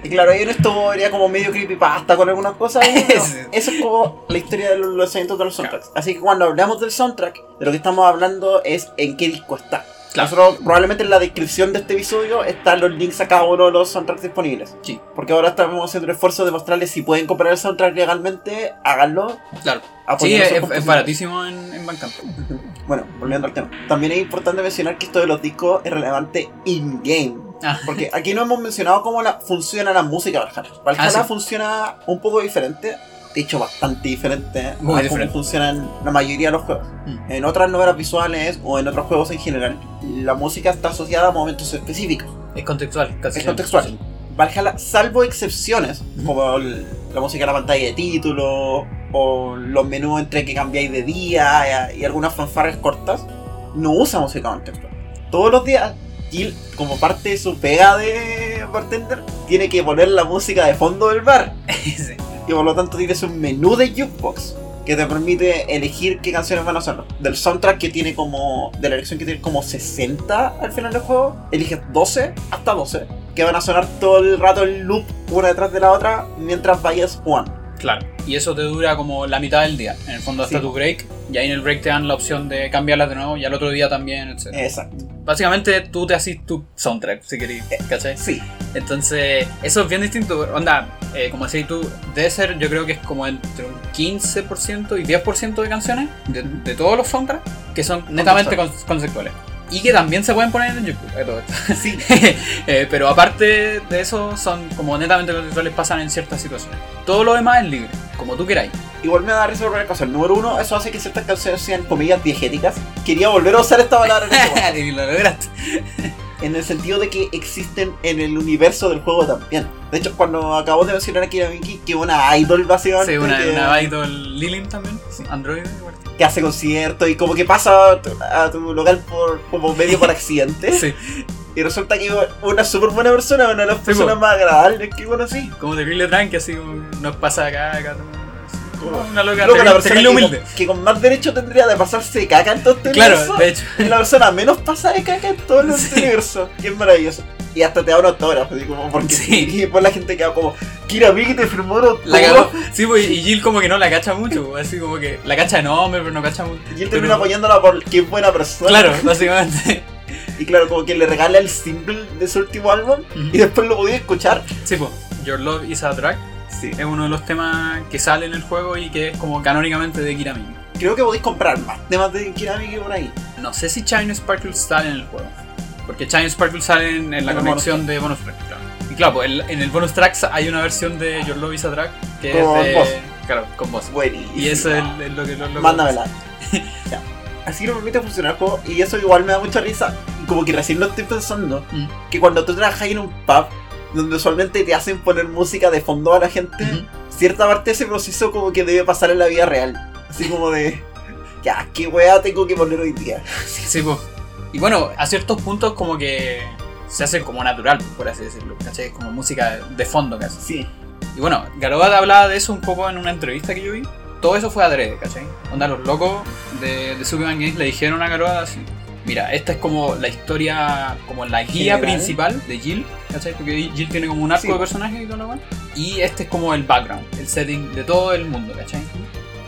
Y claro, ahí en esto era como medio creepypasta con algunas cosas. Sí. Eso es como la historia de los lanzamientos de los soundtracks. Así que cuando hablamos del soundtrack, de lo que estamos hablando es en qué disco está. Claro. Nosotros, probablemente en la descripción de este episodio están los links a cada uno de los soundtracks disponibles. Sí, Porque ahora estamos haciendo el esfuerzo de mostrarles si pueden comprar el soundtrack legalmente, háganlo. claro. Sí, es, baratísimo en, en Bandcamp. Bueno, volviendo al tema. También es importante mencionar que esto de los discos es relevante in-game. Ah, Porque aquí no hemos mencionado cómo la, funciona la música de Valhalla. Valhalla Ah, sí. funciona un poco diferente, de hecho bastante diferente Muy a diferente. cómo funcionan la mayoría de los juegos. Mm. En otras novelas visuales o en otros juegos en general, la música está asociada a momentos específicos. es contextual, casi Es contextual. Sí. Valhalla, salvo excepciones, como el- la música de la pantalla de título o los menús entre que cambiáis de día y, y algunas fanfarres cortas, no usa música contextual. Todos los días, Jill, como parte de su pega de bartender, tiene que poner la música de fondo del bar. Sí. Y por lo tanto tienes un menú de jukebox que te permite elegir qué canciones van a sonar. Del soundtrack que tiene como. De la elección que tiene como 60 al final del juego, eliges 12 hasta 12 que van a sonar todo el rato en loop una detrás de la otra mientras vayas jugando. Claro. Y eso te dura como la mitad del día. En el fondo hasta Sí. tu break. Y ahí en el break te dan la opción de cambiarlas de nuevo y al otro día también, etc. Exacto. Básicamente tú te haces tu soundtrack, si querés, ¿cachai? Sí. Entonces, eso es bien distinto. Onda, eh, como decís tú, debe ser, yo creo que es como entre un 15% y 10% de canciones de, de todos los soundtracks que son netamente con- conceptuales. Y que también se pueden poner en YouTube, eh, todo esto. Sí. Eh, pero aparte de eso, son como netamente conceptuales, pasan en ciertas situaciones. Todo lo demás es libre, como tú queráis. Igual me da risa por una cosa. Número uno, eso hace que ciertas canciones sean comillas diegéticas. Quería volver a usar esta palabra en este y lo lograste. En el sentido de que existen en el universo del juego también. De hecho, cuando acabo de mencionar aquí a Miki, que es una idol básicamente. Sí, una, que, una idol Lilin también, Android. igual. que hace conciertos y como que pasa a tu, a tu local por como medio por accidente. Sí, Y resulta que es una súper buena persona, una de las personas po. más agradables que conocí. como terrible tranqui, así como nos pasa acá, acá. así, como Una loca terrible, persona que humilde. con, que con más derecho tendría de pasarse caca en todo este Claro, universo. de hecho. Es la persona menos pasada de caca en todo el Sí. universo. Y es maravilloso. Y hasta te da un autógrafo, así como porque Sí. y después la gente queda como, Kira Miki te firmó un La cagó. Sí, pues, y Jill como que no la cacha mucho, pues, así como que la cacha de nombre, pero no cacha mucho. Y él termina Pero- apoyándola porque es buena persona. Claro, básicamente. Y claro, como que le regala el single de su último álbum y después lo podía escuchar. Sí, pues, Your Love is a Drag Sí. es uno de los temas que sale en el juego y que es como canónicamente de Kirami. Creo que podéis comprar más temas de Kira Miki por ahí. No sé si China Sparkle sale en el juego. Porque China Sparkle sale en, en la En conexión de bonus track, claro. Y claro, pues el- en el bonus tracks hay una versión de Your Love is a Drag que Con es de. voz. Claro, con voz. Buenísimo. Y eso es, es lo que lo lo- Mándamela. ya. Así que me permite funcionar el juego y eso igual me da mucha risa. Como que recién lo estoy pensando. Mm. Que cuando tú trabajas en un pub, donde usualmente te hacen poner música de fondo a la gente, Ujú. cierta parte de ese proceso como que debe pasar en la vida real. Así como de... Ya, qué weá tengo que poner hoy día. Sí, pues. Y bueno, a ciertos puntos como que se hace como natural, por así decirlo. ¿Cachai? Como música de fondo casi. Sí. Y bueno, Garobat hablaba de eso un poco en una entrevista que yo vi. Todo eso fue adrede, ¿cachai? Onda, los locos de, de Superman Games le dijeron a Garobat así: Mira, esta es como la historia, como la guía General. principal de Jill, ¿cachai? Porque Jill tiene como un arco Sí. de personaje y todo lo cual. Y este es como el background, el setting de todo el mundo, ¿cachai?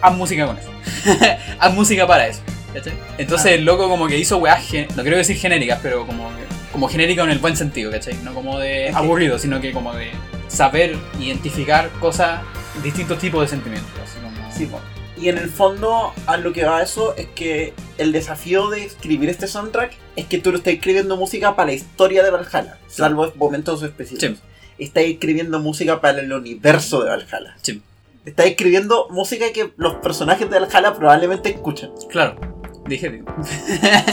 Haz música con eso. Haz música para eso, ¿cachai? Entonces Ah. el loco como que hizo weas, gen- no quiero decir genéricas, pero como, como genérica en el buen sentido, ¿cachai? No como de aburrido, sino que como de saber identificar cosas, distintos tipos de sentimientos. Así como, Sí, po. Y en el fondo, a lo que va eso es que el desafío de escribir este soundtrack es que tú lo estás escribiendo música para la historia de Valhalla, salvo momentos específicos. Sí. Estás escribiendo música para el universo de Valhalla. Sí. Estás escribiendo música que los personajes de Valhalla probablemente escuchan. Claro, dije.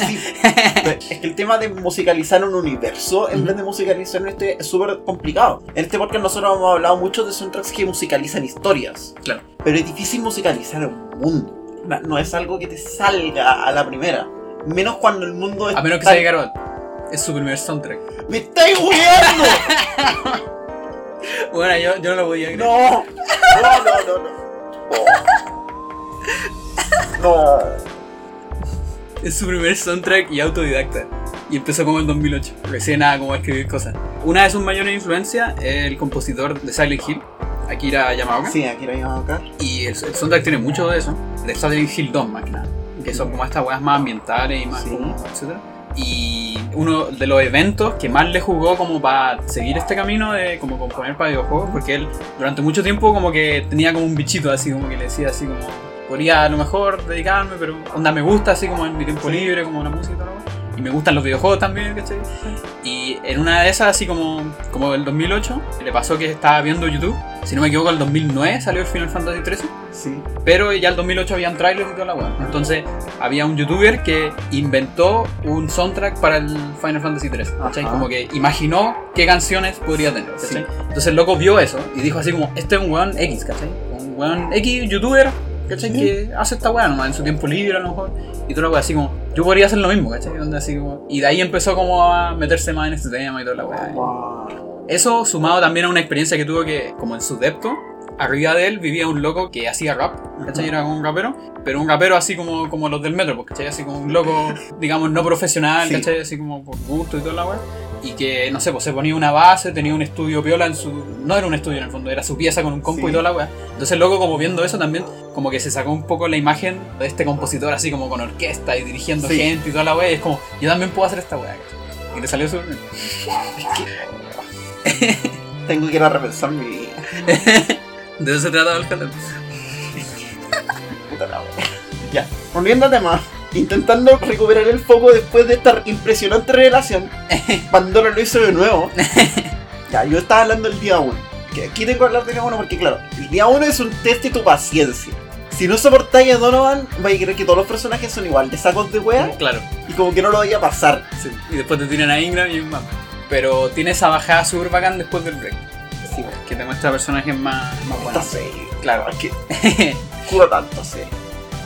Sí. es que el tema de musicalizar un universo en vez de musicalizar un este es súper complicado. En este podcast nosotros hemos hablado mucho de soundtracks que musicalizan historias. Claro. Pero es difícil musicalizar un mundo. No- No es algo que te salga a la primera. Menos cuando el mundo es. A menos que sea Garobat. Es su primer soundtrack. ¡Me estáis jugando! Bueno, yo, yo no lo podía creer. ¡No! No, no, no, no. No. Es su primer soundtrack y autodidacta. Y empezó como en 2008. Recién nada como a escribir cosas. Una de sus mayores influencias es el compositor de Silent Hill, Akira Yamaoka. Sí, íbamos acá. Y el, el soundtrack tiene mucho de eso. De Silent Hill 2 más que nada. Que son como estas weas más ambientales y más Sí. como, etcétera. Y uno de los eventos que más le jugó como para seguir este camino de como componer para videojuegos, porque él durante mucho tiempo como que tenía como un bichito así, como que le decía así como, podría a lo mejor dedicarme, pero onda me gusta así como en mi tiempo Sí. libre, como la música y me gustan los videojuegos también, ¿cachai? Y en una de esas, así como, como el 2008, le pasó que estaba viendo YouTube. Si no me equivoco, el 2009 salió el Final Fantasy XIII. Sí. Pero ya el 2008 habían trailers y toda la weá. Entonces había un youtuber que inventó un soundtrack para el Final Fantasy 3. ¿cachai? Ajá. Como que imaginó qué canciones podría tener. ¿cachai? Sí. Entonces el loco vio eso y dijo así como, este es un weón X, ¿cachai? Un weón X youtuber, ¿cachai? Sí. Que hace esta weá nomás en su tiempo libre a lo mejor. Y toda la weá así como, yo podría hacer lo mismo, ¿cachai? Onda así como, y de ahí empezó como a meterse más en este tema y toda la weá. Wow. Eso sumado también a una experiencia que tuvo que, como en su depto, arriba de él vivía un loco que hacía rap, ¿cachai? Era como un rapero, pero un rapero así como, como los del metro, pues, ¿cachai? Así como un loco, digamos, no profesional, Sí. ¿cachai? Así como por gusto y toda la weá. Y que, no sé, pues se ponía una base, tenía un estudio piola en su... No era un estudio en el fondo, era su pieza con un compu Sí. y toda la weá. Entonces el loco como viendo eso también, como que se sacó un poco la imagen de este compositor así como con orquesta y dirigiendo Sí. gente y toda la weá. Y es como, yo también puedo hacer esta weá. Y le salió bien. Tengo que ir a repensar mi vida. De eso se trata el. Puta la wea. Ya, volviendo al tema. Intentando recuperar el foco después de esta impresionante revelación, Pandora lo hizo de nuevo. Ya, yo estaba hablando el día 1. Aquí tengo que hablar del día 1 porque, claro, el día 1 es un test de tu paciencia. Si no soportáis a Donovan, vais a creer que todos los personajes son igual, de sacos de wea, Claro. y como que no lo vaya a pasar. sí. Y después te tiran a Ingram y un mapa. Pero tiene esa bajada super bacán después del break. Sí, Que te muestra personajes más, más buenos. Claro. Es que juro tanto, sí.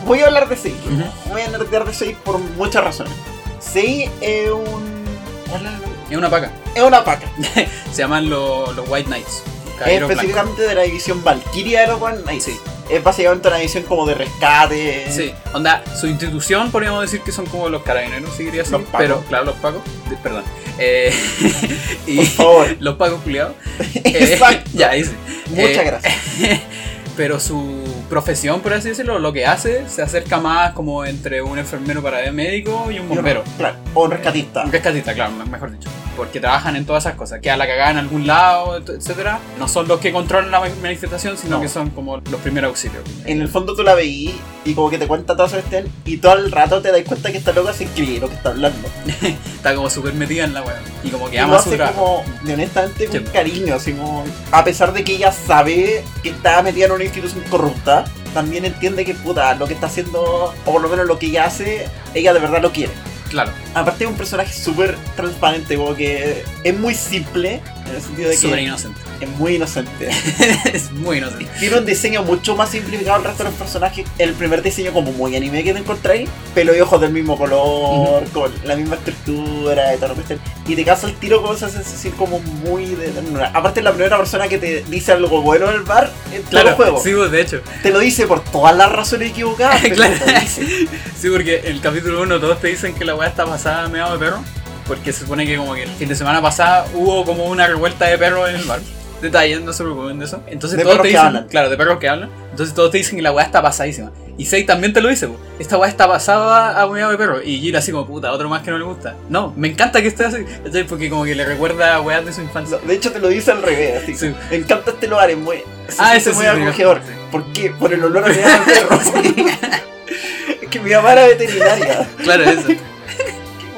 Voy a hablar de 6. Ujú. Voy a nerdear de 6 por muchas razones. 6 es un. ¿cuál es una paca. Es una paca. Se llaman los, White Knights. Es específicamente de la división Valkyria de los One Knights. Sí. Es básicamente una división como de rescate. Sí, onda, su institución podríamos decir que son como los carabineros, si quería decir, Los pacos. pero claro, los pacos, de- perdón. Eh, y Por favor. los pacos culiados. Exacto. ya, ahí sí. Muchas Eh, gracias. Pero su profesión, por así decirlo, lo que hace, se acerca más como entre un enfermero para médico y un bombero. Claro. O un rescatista. Un rescatista, claro, me- mejor dicho. Porque trabajan en todas esas cosas. Que a la cagada en algún lado, et- etcétera. No son los que controlan la manifestación, sino No. que son como los primeros auxilios. En el fondo tú la veís y como que te cuenta todo Sebastián y todo el rato te das cuenta que esta loca se escribe lo que está hablando. Está como súper metida en la web. Y como que Y lo ama su hace trabajo. como, de honestamente, Sí. cariño, así como, a pesar de que ella sabe que está metida en una institución corrupta, también entiende que puta, lo que está haciendo, o por lo menos lo que ella hace, ella de verdad lo quiere. Claro, Aparte es un personaje súper transparente, como que es muy simple, en el sentido de que súper inocente. es muy inocente. es muy inocente. Tiene un diseño mucho más simplificado al resto de los personajes. El primer diseño como muy anime que te encontráis, pelo y ojos del mismo color, con la misma estructura y todo lo que sea. Y te casa el tiro con esa sensación como muy de ternura. Aparte es la primera persona que te dice algo bueno en el bar en todo Claro, el juego. sí, pues, de hecho. Te lo dice por todas las razones equivocadas, Claro. Sí, porque en el capítulo 1 todos te dicen que la weá está pasada meado de perro. Porque se supone que como que el fin de semana pasada hubo como una revuelta de perros en el bar. Detalles, no se preocupen de eso. Entonces De todos te dicen, hablan. claro, de perros que hablan. Entonces todos te dicen que la weá está pasadísima. Y Sei también te lo dice, po. esta weá está pasada a meado de perro. Y Gira así como, puta, otro más que no le gusta. No, me encanta que esté así. ¿cachai? Porque como que le recuerda a weas de su infancia. No, De hecho te lo dice al revés, así. Sí. Me encanta este lugar, es muy, Ah, eso muy sí, acogedor. sí. ¿Por qué? Por el olor a de perro. es que mi mamá era veterinaria. Claro, eso.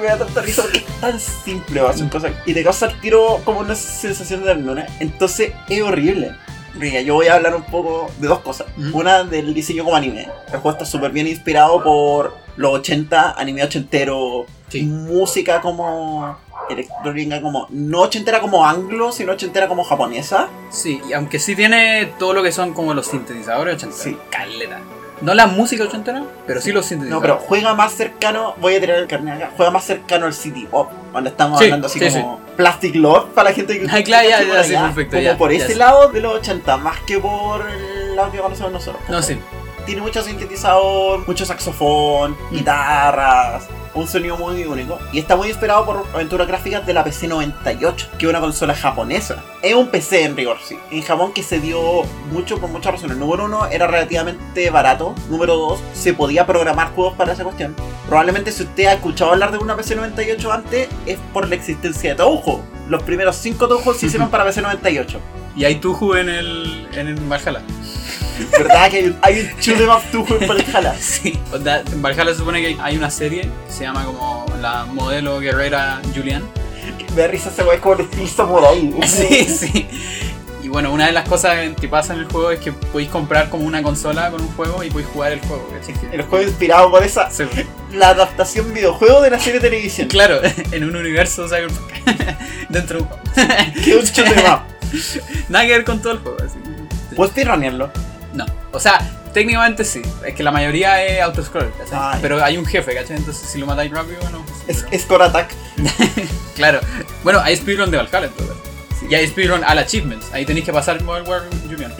Me da tanta risa porque es tan simple, va, son cosas. Y te causa el tiro como una sensación de ternura. Entonces es horrible. Mira, yo voy a hablar un poco de dos cosas. Una del diseño como anime. El juego está súper bien inspirado por los 80, anime ochentero, Sí. música como electrónica, como no ochentera como anglo, sino ochentera como japonesa. Sí, y aunque sí tiene todo lo que son como los sintetizadores ochenteros. Sí. Caleta. No la música ochentera, pero sí los No, sintetizadores. pero juega más cercano, voy a tirar el carnet acá, juega más cercano al City Pop, cuando estamos Sí, hablando así sí, como Plastic Love para la gente que Ah, claro, ya, ya, allá, perfecto, Como ya, por ese lado de los 80, más que por el lado que conocemos nosotros. No, sí. Tiene mucho sintetizador, mucho saxofón, Mm. guitarras, un sonido muy único. Y está muy inspirado por aventuras gráficas de la PC 98, que es una consola japonesa. Es un PC en rigor, sí. En Japón que se dio mucho por muchas razones. Número uno, era relativamente barato. Número dos, se podía programar juegos para esa cuestión. Probablemente si usted ha escuchado hablar de una PC 98 antes, es por la existencia de Touhou. Los primeros cinco Touhou se hicieron para PC 98. Y hay Tuju en el, en el Valhalla. ¿Verdad que hay un, hay un shoot 'em en Valhalla? Sí. En Valhalla se supone que hay- una serie que se llama como la modelo guerrera Julian. Me da risa ese wey, como el estilo samurai. Sí, sí. Y bueno, una de las cosas que pasa en el juego es que podéis comprar como una consola con un juego y podéis jugar el juego. ¿cachai? El juego inspirado por esa, Sí. la adaptación videojuego de la serie de televisión. Claro, en un universo cyberpunk. Dentro de un juego. Que un. Nada que ver con todo el juego. así. ¿Puedes speedrunearlo? No. O sea, técnicamente sí. Es que la mayoría es autoscroll, ¿cachai? Pero hay un jefe, ¿cachai? Entonces si lo matáis rápido, no. Es, pero- es Core Attack. Claro. Bueno, hay speedrun de Valhalla en todo caso. Y hay speedrun al achievements. Ahí tenéis que pasar Modern Warfare Julian.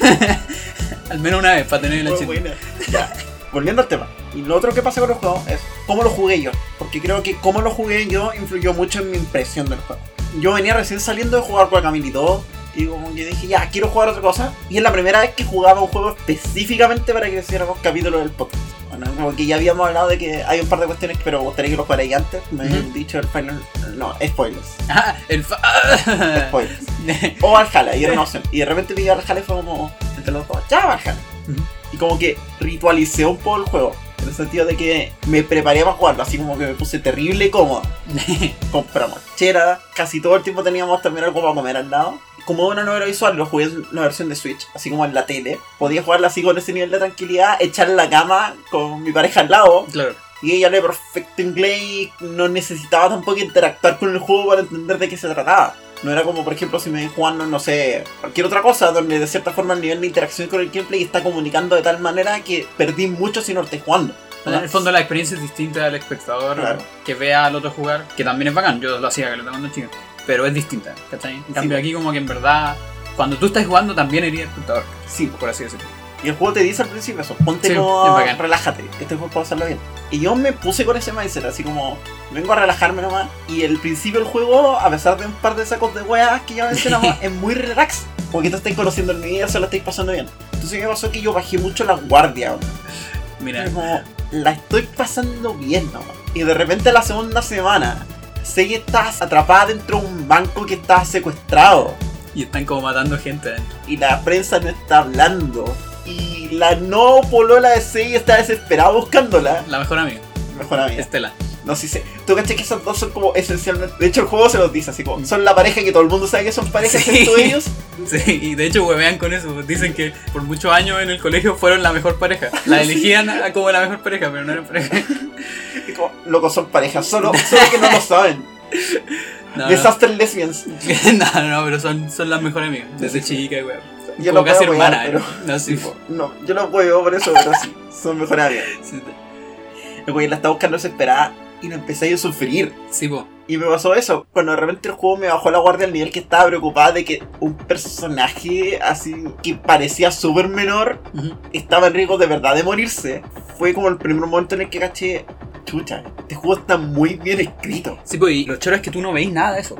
al menos una vez para tener el Muy achievement. Ya. Volviendo al tema. Y lo otro que pasa con los juegos es cómo lo jugué yo. Porque creo que cómo lo jugué yo influyó mucho en mi impresión del juego. Yo venía recién saliendo de jugar Guacamole 2 y como que dije, ya, quiero jugar otra cosa. Y es la primera vez que jugaba un juego específicamente para que hiciéramos capítulos del podcast. Bueno, como que ya habíamos hablado de que hay un par de cuestiones, pero me gustaría que lo jugarais antes. Me habían dicho el final. No, spoilers. Ah, el fa- Spoilers. O Valhalla, y era una opción. Y de repente vi Valhalla y fue como, entre los dos, ya Valhalla. Y como que ritualicé un poco el juego. En el sentido de que me preparé para jugarlo, así como que me puse terrible cómodo. Compramos chera, casi todo el tiempo teníamos también algo para comer al lado. Como una novela visual, lo jugué en la versión de Switch, así como en la tele. Podía jugarla así con ese nivel de tranquilidad, echar en la cama con mi pareja al lado. Claro. Y ella lee perfecto inglés y no necesitaba tampoco interactuar con el juego para entender de qué se trataba. No era como, por ejemplo, si me ven jugando, no sé, cualquier otra cosa, donde de cierta forma el nivel de interacción con el gameplay está comunicando de tal manera que perdí mucho si no estoy jugando. En el fondo la experiencia es distinta al espectador Claro. que vea al otro jugar, que también es bacán, yo lo hacía cuando chico, pero es distinta, ¿cachai? En cambio pues. aquí como que en verdad, cuando tú estás jugando también eres el espectador, Sí, por así decirlo. Y el juego te dice al principio eso, ponte Sí, como, es relájate, este juego para pasarlo bien. Y yo me puse con ese mindset, así como, vengo a relajarme nomás. Y el principio del juego, a pesar de un par de sacos de weas que ya mencionamos, es muy relax. Porque te estáis conociendo el universo, lo estáis pasando bien. Entonces me pasó que yo bajé mucho la guardia, weón. Mira, como, la estoy pasando bien nomás. Y de repente la segunda semana, sé que estás atrapada dentro de un banco que está secuestrado. y están como matando gente adentro. y la prensa no está hablando. Y la no polola de Sei está desesperada buscándola. La mejor amiga, Mejor amiga. Estela. No si sé. Tú caché que esos dos son como esencialmente. De hecho, el juego se los dice así como. Son la pareja que todo el mundo sabe que son parejas, Sí. excepto ellos. Sí, y de hecho huevean con eso, dicen que por muchos años en el colegio fueron la mejor pareja. La elegían como la mejor pareja, pero no eran pareja. Y como, locos, son parejas. Solo, solo que no lo saben. No, no. Disaster lesbians. no, no, pero son, son las mejores amigas, desde chica y weón. Yo Como lo casi hermana, pero- ¿no? No, sí. No, yo lo puedo por eso, pero sí. Son mejores amigas. Sí, El güey la está buscando desesperada y la empecé a sufrir. Sí, po. Y me pasó eso, cuando de repente el juego me bajó la guardia al nivel que estaba preocupada de que un personaje así que parecía súper menor estaba en riesgo de verdad de morirse. Fue como el primer momento en el que caché, chucha, este juego está muy bien escrito. Sí, pues, y lo choro es que tú no veis nada de eso.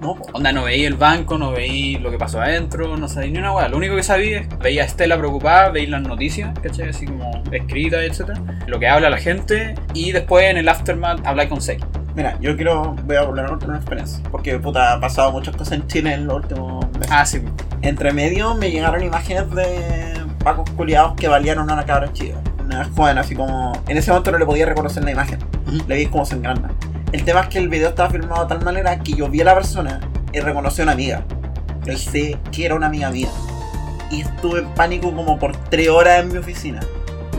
No. Onda, no veis el banco, no veis lo que pasó adentro, no sabéis ni una weá. Lo único que sabía es veía a Estela preocupada, veis las noticias, ¿cachai? Así como escritas, etc. Lo que habla la gente, y después en el aftermath habláis con Sei. Mira, yo quiero, voy a hablar de una experiencia. Porque puta, ha pasado muchas cosas en Chile en los últimos meses. Ah, sí. Entre medio me llegaron imágenes de pacos culiados que valieron a una cabra chica. Una joven, así como. En ese momento no le podía reconocer la imagen. Le vi como se engranda. El tema es que el video estaba filmado de tal manera que yo vi a la persona y reconocí a una amiga. Pensé que era una amiga mía. Y estuve en pánico como por tres horas en mi oficina.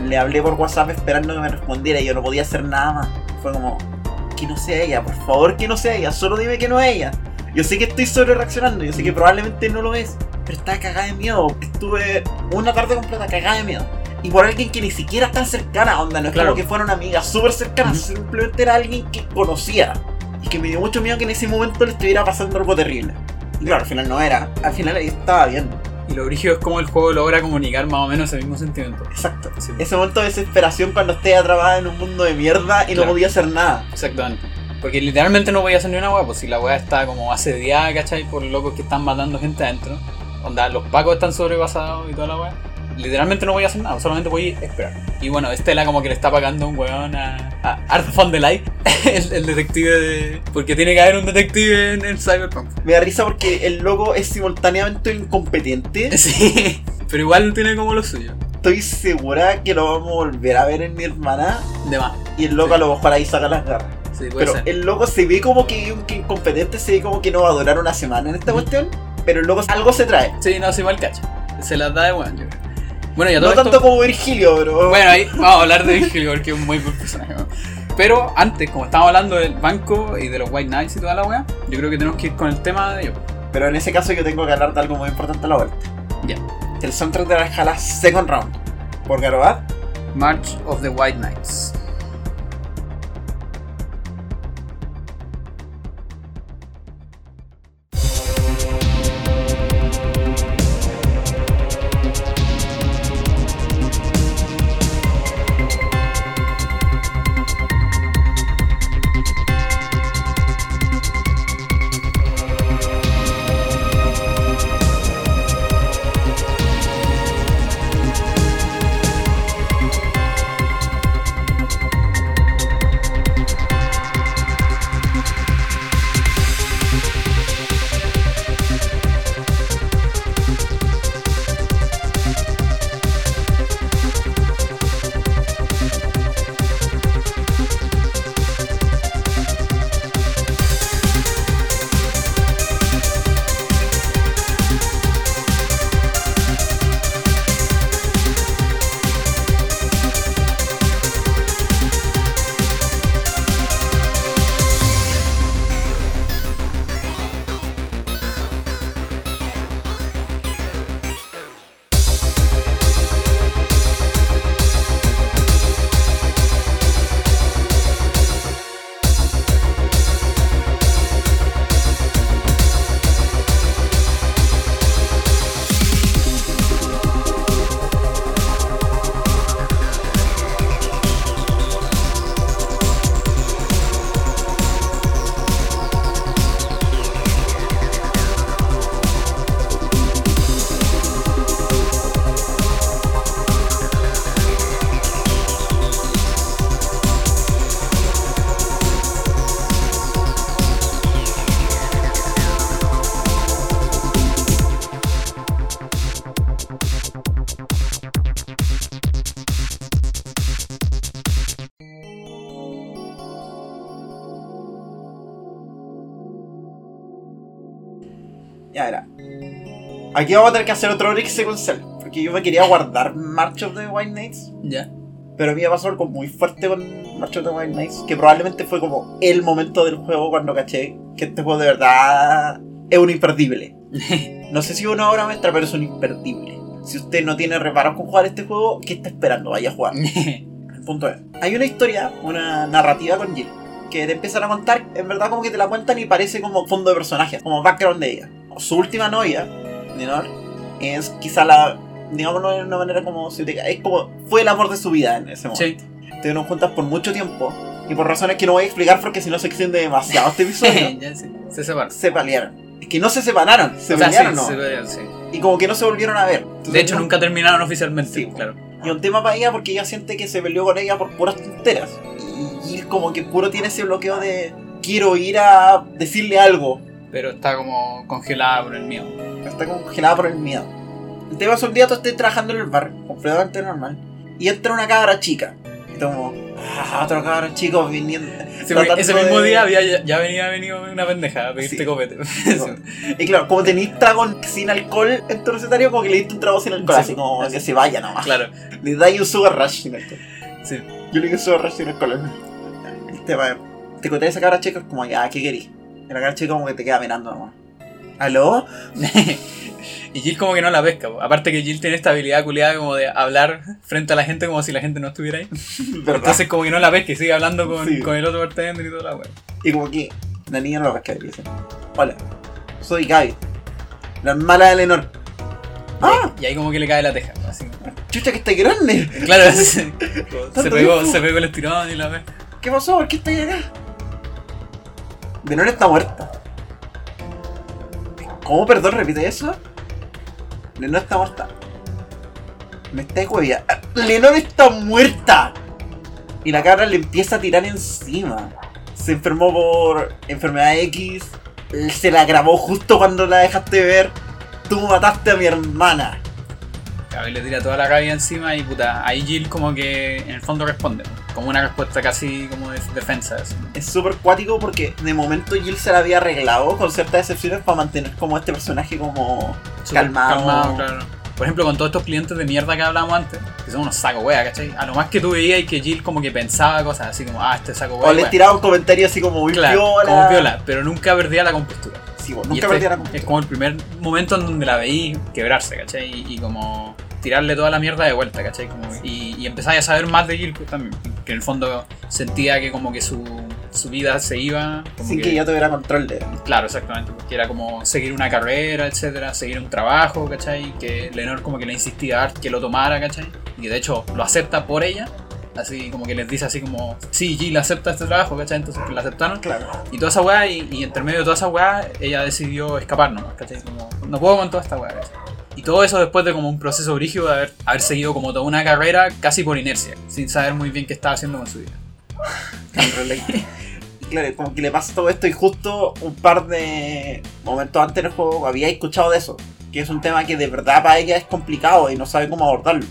Le hablé por WhatsApp esperando que me respondiera y yo no podía hacer nada más. Fue como, que no sea ella, por favor que no sea ella, solo dime que no es ella. Yo sé que estoy sobre reaccionando, yo sé que probablemente no lo es, pero estaba cagada de miedo. Estuve una tarde completa cagada de miedo. Y por alguien que ni siquiera es tan cercana, onda, no es Claro. como que fuera una amiga súper cercana, simplemente era alguien que conocía. Y que me dio mucho miedo que en ese momento le estuviera pasando algo terrible. Y claro, al final no era, al final ahí estaba bien. Y lo brígido es como el juego logra comunicar más o menos ese mismo sentimiento. Exacto. Sí. Ese momento de desesperación cuando estés atrapada en un mundo de mierda y no podía hacer nada. Exactamente. Porque literalmente no podía hacer ni una weá, pues si la weá está como asediada, ¿cachai? Por locos que están matando gente adentro. Onda, los pacos están sobrepasados y toda la weá. Literalmente no voy a hacer nada, solamente voy a esperar. Y bueno, Estela como que le está pagando un weón a, a Art von the Light, el, el detective de... Porque tiene que haber un detective en, en Cyberpunk. Me da risa porque el loco es simultáneamente incompetente. Sí, pero igual tiene como lo suyo. Estoy segura que lo vamos a volver a ver en mi hermana. De más. Y el loco Sí. a lo mejor ahí saca las garras. Sí, Pero ser. el loco se ve como que, que incompetente, se ve como que no va a durar una semana en esta Ujú. cuestión. Pero el loco algo se trae. Sí, no, sí, igual cacha. Se las da de weón, yo creo. Bueno, ya No todo tanto esto... como Virgilio, pero. Bueno, ahí vamos a hablar de Virgilio porque es un muy buen personaje. ¿no? Pero antes, como estábamos hablando del banco y de los White Knights y toda la weá, yo creo que tenemos que ir con el tema de ellos. Pero en ese caso yo tengo que hablar de algo muy importante a la vuelta. Ya. El soundtrack de la escala Second Round. Por Garbat. March of the White Knights. Aquí vamos a tener que hacer otro Rix con Cell. Porque yo me quería guardar March of the White Knights. Ya. Pero a mí me pasó algo muy fuerte con March of the White Knights. Que probablemente fue como el momento del juego cuando caché que este juego de verdad es un imperdible. No sé si es una obra maestra, pero es un imperdible. Si usted no tiene reparos con jugar este juego, ¿qué está esperando? Vaya a jugar. El punto es, hay una historia, una narrativa con Jill, que te empiezan a contar, en verdad como que te la cuentan y parece como fondo de personaje, como background de ella. Su última novia, Es quizá la, digámoslo de una manera como, es como, fue el amor de su vida en ese momento. sí. Estuvieron juntas por mucho tiempo, y por razones que no voy a explicar porque si no se extiende demasiado este episodio, ya, sí. Se separan. se pelearon. Es que no se separaron, se o sea, pelearon, sí, ¿no? se pelearon, sí. Y como que no se volvieron a ver. Entonces, De hecho, no- nunca terminaron oficialmente. Sí. claro. Y un tema para ella porque ella siente que se peleó con ella por puras tonteras. Y Jill como que puro tiene ese bloqueo de quiero ir a decirle algo. Pero está como congelada por el miedo. Está congelada por el miedo. El tema es un día tú estés trabajando en el bar, completamente normal. Y entra una cabra chica. Y como, ah, otro cabra chico viniendo. Sí, ese mismo de- día había, ya, venía venido una pendeja a pedirte Sí. copete. Y claro, como tenéis trago sin alcohol en tu recetario, como que le diste un trago sin alcohol, Sí, así como así. que se vaya nomás. claro, Le dais un sugar rush sin alcohol. sí. Yo le digo sugar rush sin alcohol. El tema es, te conté esa cabra chica, es como, ya, ¿qué querís? Y la cabra chica como que te queda mirando nomás. ¿Aló? y Jill como que no la pesca. po. Aparte que Jill tiene esta habilidad culiada como de hablar frente a la gente como si la gente no estuviera ahí. ¿Verdad? Entonces como que no la pesca y sigue hablando con, Sí. con el otro bartender y toda la wea. Y como que la niña no lo pesca y dice, hola, soy Gaby, la hermana de Lenor. ¡Ah! Y ahí como que le cae la teja. Así. ¡Chucha que está grande! Claro, se, pegó, se pegó el estirón y la ve. ¿Qué pasó? ¿Por qué estáis acá? Lenor está muerta. ¿Cómo, perdón, repite eso? Lenor está muerta. Me está huevia. Lenor está muerta. Y la cabra le empieza a tirar encima. Se enfermó por enfermedad X. Se la grabó justo cuando la dejaste ver. Tú mataste a mi hermana. Claro, y le tira toda la rabia encima y puta, ahí Jill como que en el fondo responde, como una respuesta casi como de defensa. así. Es súper cuático porque de momento Jill se la había arreglado con ciertas excepciones para mantener como este personaje como calmado. claro. Por ejemplo, con todos estos clientes de mierda que hablábamos antes, que son unos saco wea, ¿cachai? A lo más que tú veías y que Jill como que pensaba cosas así como, ah, este saco wea. O le tiraba un comentario así como muy Claro, piola. como piola, pero nunca perdía la compostura. Sí, Y nunca este perdía la Es compostura. como el primer momento en donde la veí quebrarse, ¿cachai? Y, y como tirarle toda la mierda de vuelta, ¿cachai? Como, y, y empezáis a saber más de Jill pues, también. Que en el fondo sentía que como que su, su vida se iba. Como Sin que ya tuviera control de Claro, exactamente. Porque era como seguir una carrera, etcétera, seguir un trabajo, ¿cachai? Que Lenor como que le insistía a que lo tomara, ¿cachai? Y que de hecho lo acepta por ella. Así como que les dice así como, sí, Jill acepta este trabajo, ¿cachai? Entonces que la aceptaron. Claro. Y toda esa weá, y, y entre medio de toda esa weá, ella decidió escapar nomás, ¿cachai? Como, no puedo con toda esta weá, ¿cachai? Y todo eso después de como un proceso brígido de haber, haber seguido como toda una carrera casi por inercia, sin saber muy bien qué estaba haciendo con su vida. Claro, como que le pasa todo esto y justo un par de momentos antes del juego había escuchado de eso. Que es un tema que de verdad para ella es complicado y no sabe cómo abordarlo.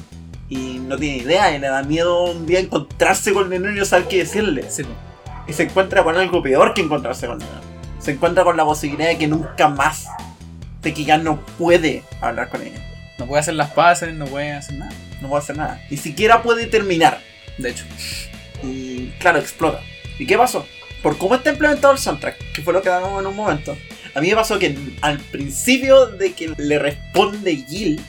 Y no tiene idea y le da miedo un día encontrarse con el niño y no saber qué decirle. Sí. Y se encuentra con algo peor que encontrarse con él. Se encuentra con la posibilidad de que nunca más, de que ya no puede hablar con ella. no puede hacer las paces, no puede hacer nada. No puede hacer nada. Ni siquiera puede terminar. De hecho, Y claro, explota. ¿Y qué pasó? Por cómo está implementado el soundtrack, que fue lo que hablamos en un momento. A mí me pasó que al principio de que le responde Jill,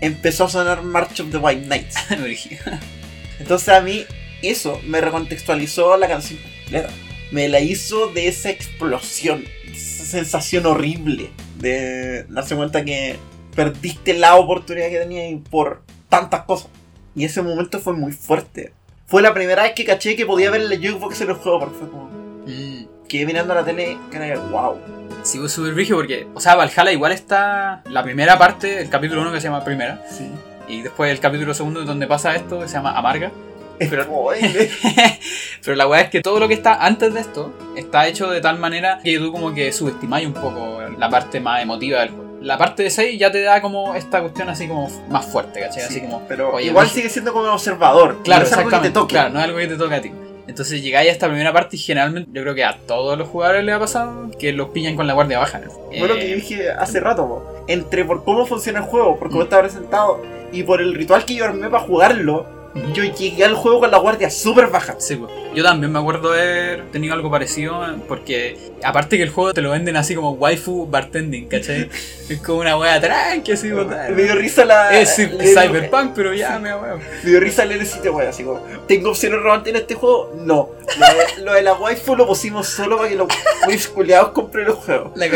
empezó a sonar March of the White Knights. Entonces a mí eso me recontextualizó la canción completa. Me la hizo de esa explosión, esa sensación horrible de darse cuenta que perdiste la oportunidad que tenías por tantas cosas. Y ese momento fue muy fuerte. Fue la primera vez que caché que podía ver la jukebox en el juego, porque fue como... Mm. Quedé mirando la tele, que era wow. Sí, fue súper brígido porque, o sea, Valhalla igual está la primera parte, el capítulo 1 que se llama Primera, Sí. y después el capítulo segundo donde pasa esto que se llama Amarga. Pero- Spoiler. Pero la weá es que todo lo que está antes de esto está hecho de tal manera que tú como que subestimáis un poco la parte más emotiva del juego. La parte de 6 ya te da como esta cuestión así como más fuerte, ¿cachai? Sí, así como, pero oye, igual sigue siendo como un observador. Claro, no es algo que te exactamente. toque. Claro, no es algo que te toque a ti. Entonces llegáis a esta primera parte y generalmente yo creo que a todos los jugadores les ha pasado que los pillan con la guardia baja. ¿no? Fue lo que Eh, dije hace rato, po. entre por cómo funciona el juego, por cómo Mm. está presentado y por el ritual que yo armé para jugarlo. Yo llegué al juego con la guardia súper baja. Sí, pues. Yo también me acuerdo haber tenido algo parecido, porque aparte que el juego te lo venden así como waifu bartending, ¿cachai? es como una wea tranqui, así, pues, Me dio risa la. Es cyberpunk, pero ya, me wea. Me dio risa leer el sitio web, así como, ¿tengo opciones romantes en este juego? No. Lo de, lo de la waifu lo pusimos solo para que los whips culiados compren los juegos. La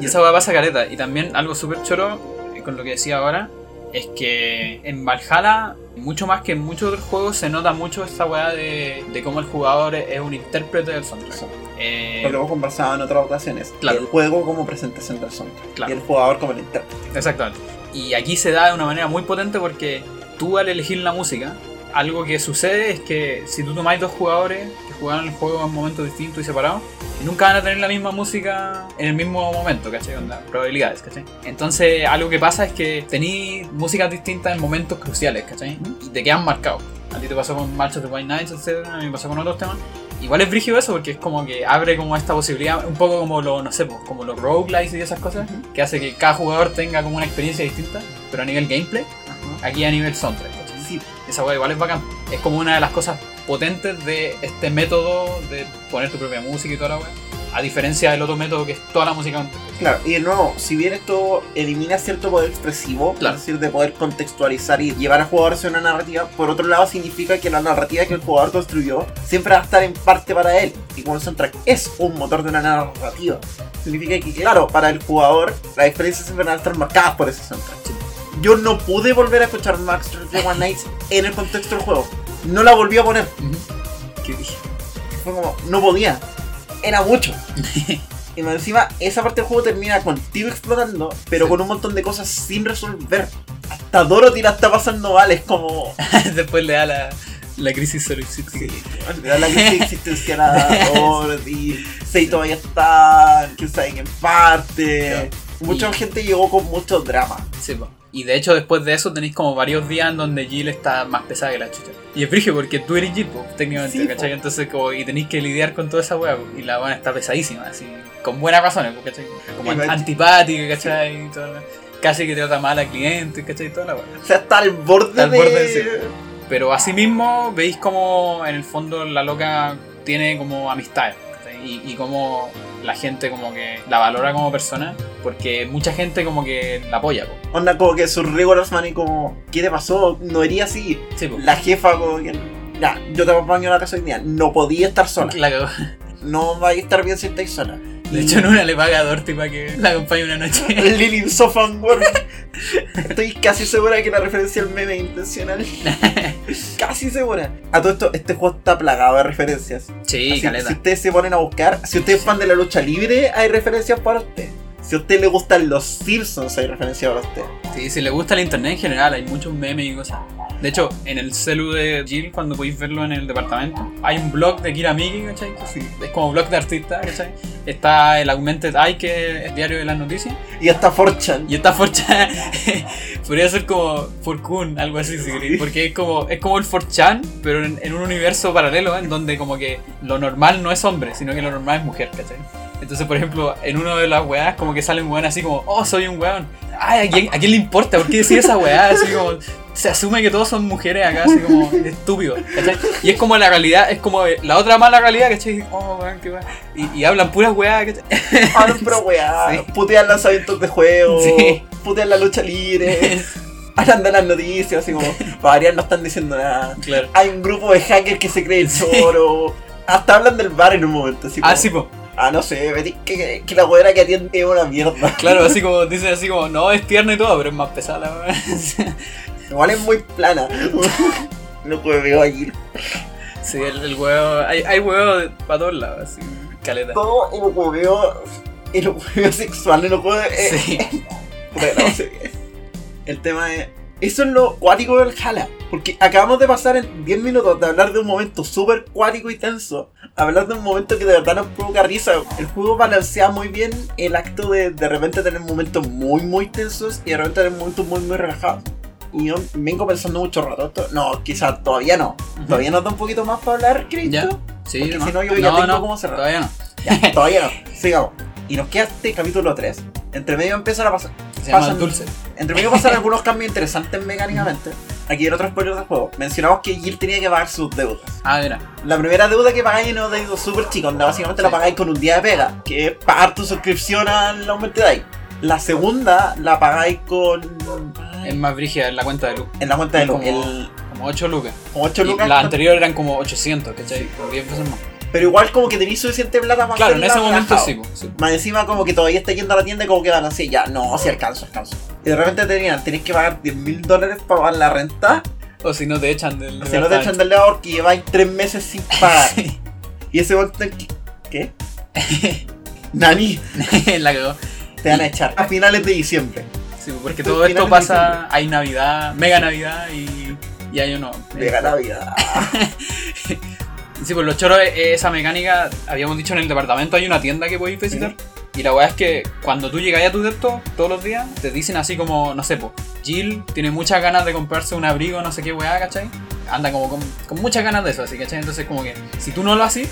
y esa weá pasa careta. Y también algo súper choro, eh, con lo que decía ahora, es que en Valhalla, mucho más que en muchos otros juegos, se nota mucho esta weá de, de cómo el jugador es un intérprete del soundtrack. Eh, Lo hemos conversado en otras ocasiones. Claro. El juego como presentación del soundtrack. Claro. Y el jugador como el intérprete. Exactamente. Y aquí se da de una manera muy potente porque tú al elegir la música, algo que sucede es que si tú tomáis dos jugadores juegan el juego en momentos distintos y separados, nunca van a tener la misma música en el mismo momento, ¿cachai? Onda, probabilidades, ¿cachai? Entonces algo que pasa es que tenéis músicas distintas en momentos cruciales, ¿cachai? Y te quedan marcados. A ti te pasó con March of the White Knights, etc. A mí me pasó con otros temas. Igual es brígido eso porque es como que abre como esta posibilidad, un poco como lo, no sé, pues, como los roguelikes y esas cosas, que hace que cada jugador tenga como una experiencia distinta, pero a nivel gameplay, aquí a nivel soundtrack. ¿cachai? Sí. Esa weá igual es bacán. Es como una de las cosas potentes de este método de poner tu propia música y toda la weá. A diferencia del otro método que es toda la música antes. Claro, y de nuevo, si bien esto elimina cierto poder expresivo, Claro. es decir, de poder contextualizar y llevar a jugadores a una narrativa, por otro lado significa que la narrativa que el jugador construyó siempre va a estar en parte para él. Y como el soundtrack es un motor de una narrativa, significa que, claro, para el jugador las experiencias siempre van a estar marcadas por ese soundtrack. Yo no pude volver a escuchar Max One Nights en el contexto del juego. No la volví a poner. ¿Qué dije? Fue como, no podía. Era mucho. Y más encima, esa parte del juego termina contigo explotando, pero Sí. con un montón de cosas sin resolver. Hasta Dorothy la está pasando mal, es como. Después le da la, la crisis solipsística. Le da la crisis existencial a Dorothy, Sei todavía está, quién sabe en parte. Claro. Mucha Y- gente llegó con mucho drama. Sí, po. Y de hecho, después de eso tenéis como varios días en donde Jill está más pesada que la chucha. Y es frigio porque tú eres Jill, po, técnicamente, Sí, po. ¿cachai? Entonces, como, y tenéis que lidiar con toda esa weá, po, y la weá está pesadísima, así, con buenas razones, po, ¿cachai? Como Y antipática, ¿cachai? Y toda la- Casi que trata mal a clientes, ¿cachai? Toda la weá. O sea, está al borde Está al de. borde, sí. Pero asimismo, veis como en el fondo la loca tiene como amistades. ¿cachai? Y, y como la gente como que la valora como persona, porque mucha gente como que la apoya. po. Onda como que sus regulars man y como, ¿qué te pasó? No iría así. Sí. La jefa como que. Ya, yo te acompaño a la casa hoy día. No podía estar sola. La. No va a estar bien si estáis sola. De hecho, en una le paga a Dorothy para que la acompañe una noche. Lily Sofan. Estoy casi segura de que la referencia al meme es intencional. casi segura. A todo esto, este juego está plagado de referencias. Sí, Así, caleta. si ustedes se ponen a buscar, si usted es fan de la lucha libre, hay referencias para usted. Si a usted le gustan los Simpsons, hay referencias para usted. Sí, si le gusta el internet en general, hay muchos memes y cosas. De hecho, en el celu de Jill, cuando podéis verlo en el departamento, hay un blog de Kira Miki, ¿cachai? Que Es como blog de artista, ¿cachai? Está el Augmented Eye, que es diario de las noticias. Y hasta Forchan. Y esta forcha podría ser como Forkun, algo así, si queréis, porque es como, es como el Forchan, pero en, en un universo paralelo, en donde como que lo normal no es hombre, sino que lo normal es mujer, ¿cachai? Entonces, por ejemplo, en una de las weas, como que sale un weón así como, oh, soy un weón. Ay, ¿a quién, ¿a quién le importa? ¿Por qué decir esa weá? Así como, se asume que todos son mujeres acá, así como, estúpido, ¿cachai? Y es como la realidad, es como la otra mala realidad, ¿cachai? Oh, weón, qué weá. Y, y hablan puras weá, ¿cachai? Hablan pero weá. Sí. Putean lanzamientos de juego. Sí. Putean la lucha libre. Hablan de las noticias, así como, para variar no están diciendo nada. claro. Hay un grupo de hackers que se cree el choro. Hasta hablan del bar en un momento. Así como, Ah, sí, po. Ah, no sé, que, que la güera que atiende es una mierda. Claro, así como, dicen así como, no, es tierna y todo, pero es más pesada la weá. Igual es muy plana. no puedo allí. Sí, el, el huevo. Hay, hay huevo para todos lados, así. Caleta. Todo el hueveo. El hueveo sexual los juegos. eh, Sí. puta, no sé. El tema es. Eso es lo cuático del Jala. Porque acabamos de pasar en 10 minutos de hablar de un momento súper cuático y tenso. A Hablar de un momento que de verdad nos provoca risa. El juego balancea muy bien el acto de de repente tener momentos muy muy tensos y de repente tener momentos muy muy relajados. Y yo vengo pensando mucho rato. Esto, no, quizás todavía no. Todavía nos da un poquito más para hablar. Cristo. Sí, Porque ¿no? si no, yo ya no, tengo no, cómo cerrar. Todavía no. Ya, todavía no. Sigamos. Y nos queda este capítulo 3. Entre medio empiezan a pasar. Se llama Pasan- Dulce. Entre medio pasan algunos cambios interesantes mecánicamente. Aquí en otro spoiler del juego. Mencionamos que Jill tenía que pagar sus deudas. Ah, mira. La primera deuda que pagáis no deuda súper chica, donde básicamente la pagáis con un día de pega, que es pagar tu suscripción al aumento de ahí. La segunda la pagáis con. Es más brígida en la cuenta de luz. En la cuenta de luz. Como- El Como 8 lucas. 8 Y lucas. las anteriores eran como 800, ¿cachai? Como 10 veces más. Pero igual como que tenéis suficiente plata para Claro, en ese momento sí, po, sí. Más encima como que todavía está yendo a la tienda y como que van así, ya, no, si alcanzo, alcanzo. Y de repente tenían, tenéis que pagar 10 mil dólares para pagar la renta, O si no te echan del. si no te echan del lado porque lleváis 3 meses sin pagar. Sí. Y ese momento en que- ¿Qué? Nani, la cagó. te van a echar a finales de diciembre. Sí, porque Esto todo es esto pasa. Hay Navidad, mega Navidad y. Y hay uno. Llega Navidad. Sí, pues los choros, eh, esa mecánica, habíamos dicho en el departamento, hay una tienda que podéis visitar. Y la weá es que cuando tú llegas a tu depto todos los días, te dicen así como, no sé, pues, Jill tiene muchas ganas de comprarse un abrigo, no sé qué weá, ¿cachai? Anda como con, con muchas ganas de eso, así, ¿cachai? Entonces como que si tú no lo haces,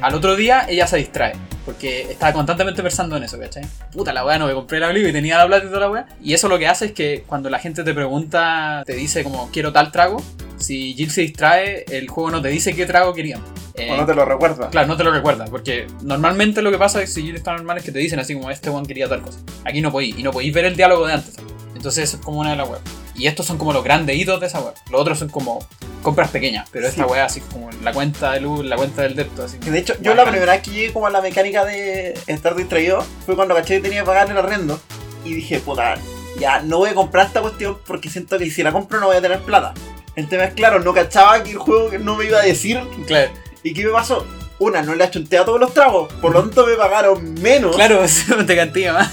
al otro día ella se distrae. Porque estaba constantemente pensando en eso, ¿cachai? Puta la weá, no me compré el abrigo y tenía la plata y toda la weá. Y eso lo que hace es que cuando la gente te pregunta, te dice como quiero tal trago, si Jill se distrae, el juego no te dice qué trago querían. Eh, O no te lo recuerdas. Claro, no te lo recuerda, porque normalmente lo que pasa es que si está normal es que te dicen así como este one quería tal cosa. Aquí no podéis, y no podéis ver el diálogo de antes. Entonces eso es como una de las web. Y estos son como los grandes hitos de esa web. Los otros son como compras pequeñas, pero esta web así como la cuenta de luz, la cuenta del depto, así. Que De hecho, yo Bacán. la primera vez que llegué como a la mecánica de estar distraído fue cuando caché que tenía que pagar el arrendo. Y dije, puta, ya no voy a comprar esta cuestión porque siento que si la compro no voy a tener plata. El tema es claro, no cachaba que el juego no me iba a decir. Claro, ¿Y qué me pasó? Una, no le achunté a todos los tragos, por lo tanto me pagaron menos. claro, eso te cantía más.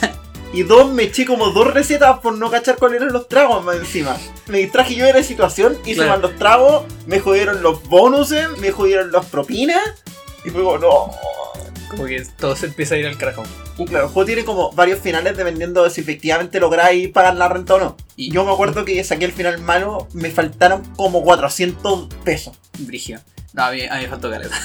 Y dos, me eché como dos recetas por no cachar cuáles eran los tragos más encima. Me distraje yo de la situación, hice Claro. mal los tragos, me jodieron los bonuses, me jodieron las propinas. Y fue como, no. Como que todo se empieza a ir al carajo. Y claro, el juego tiene como varios finales dependiendo de si efectivamente lográis pagar la renta o no. Y yo me acuerdo que saqué el final malo, me faltaron como 400 pesos. Brigio. No, a mí, a mí me faltó caleta.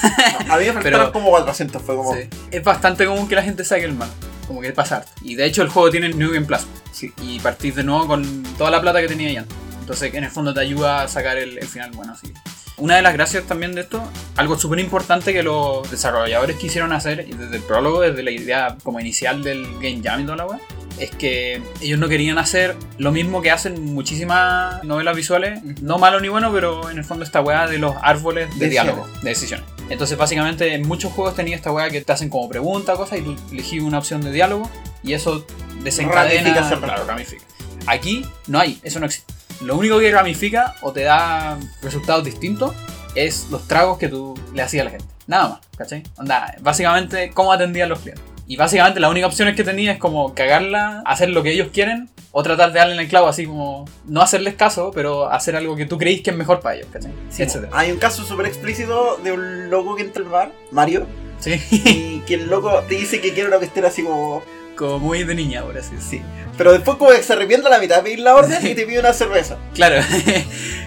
No, a mí me faltaron Pero- como 400, fue como... Sí. Es bastante común que la gente saque el mal. Como que pasa harto. Y de hecho el juego tiene New Game Plus. Sí. Y partís de nuevo con toda la plata que tenía ya. Entonces en el fondo te ayuda a sacar el, el final bueno. Así. Una de las gracias también de esto, algo súper importante que los desarrolladores quisieron hacer desde el prólogo, desde la idea como inicial del Game Jam y toda la web, es que ellos no querían hacer lo mismo que hacen muchísimas novelas visuales, no malo ni bueno, pero en el fondo esta weá de los árboles de Decisiones. diálogo, de decisiones. Entonces básicamente en muchos juegos tenía esta weá que te hacen como pregunta, cosas, y tú elegís una opción de diálogo y eso desencadena, Ramifica claro, ramifica. Aquí no hay, eso no existe. Lo único que ramifica o te da resultados distintos es los tragos que tú le hacías a la gente. Nada más, ¿cachai? Onda, básicamente cómo atendían los clientes. Y básicamente las únicas opciones que tenía es como cagarla, hacer lo que ellos quieren, o tratar de darle en el clavo, así como no hacerles caso, pero hacer algo que tú creís que es mejor para ellos, ¿cachai? Sí, Etcétera. Hay un caso súper explícito de un loco que entra al bar, Mario, Sí, y que el loco te dice que quiere una cuestión así como... como muy de niña, por así decirlo. Sí. Pero después como que se arrepiente a la mitad de pedir la orden y te pide una cerveza. Claro,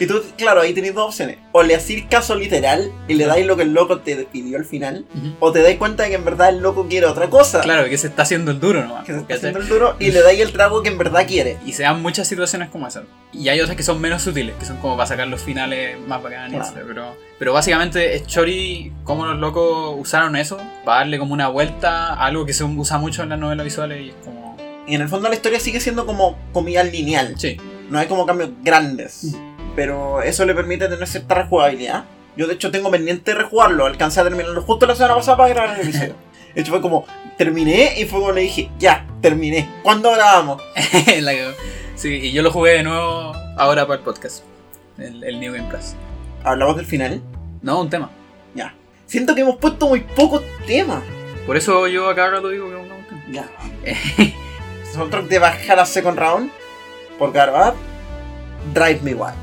Y tú, claro, ahí tenés dos opciones. O le hacís caso literal y le dais lo que el loco te pidió al final. O te dais cuenta de que en verdad el loco quiere otra cosa. claro, que se está haciendo el duro nomás. Que se está haciendo el duro y le dais el trago que en verdad quiere. Y se dan muchas situaciones como esas. Y hay otras que son menos sutiles, que son como para sacar los finales más bacanes. Claro. Pero, pero básicamente es Chori, cómo los locos usaron eso para darle como una vuelta a algo que se usa mucho en las novelas visuales y es como... Y en el fondo la historia sigue siendo como comida lineal. Sí, No hay como cambios grandes. Pero eso le permite tener cierta rejugabilidad. Yo de hecho tengo pendiente de rejugarlo. Alcancé a terminarlo justo la semana pasada para grabar el episodio. De hecho fue como, terminé y fue como le dije, ya, terminé. ¿Cuándo grabamos? Sí, y yo lo jugué de nuevo ahora para el podcast, el, el New Game Plus. Hablamos del final. No, un tema. Ya. Siento que hemos puesto muy pocos temas. Por eso yo acá rato digo que es un tema. Ya. Nosotros de bajar a Second Round por grabar Drive Me Wild.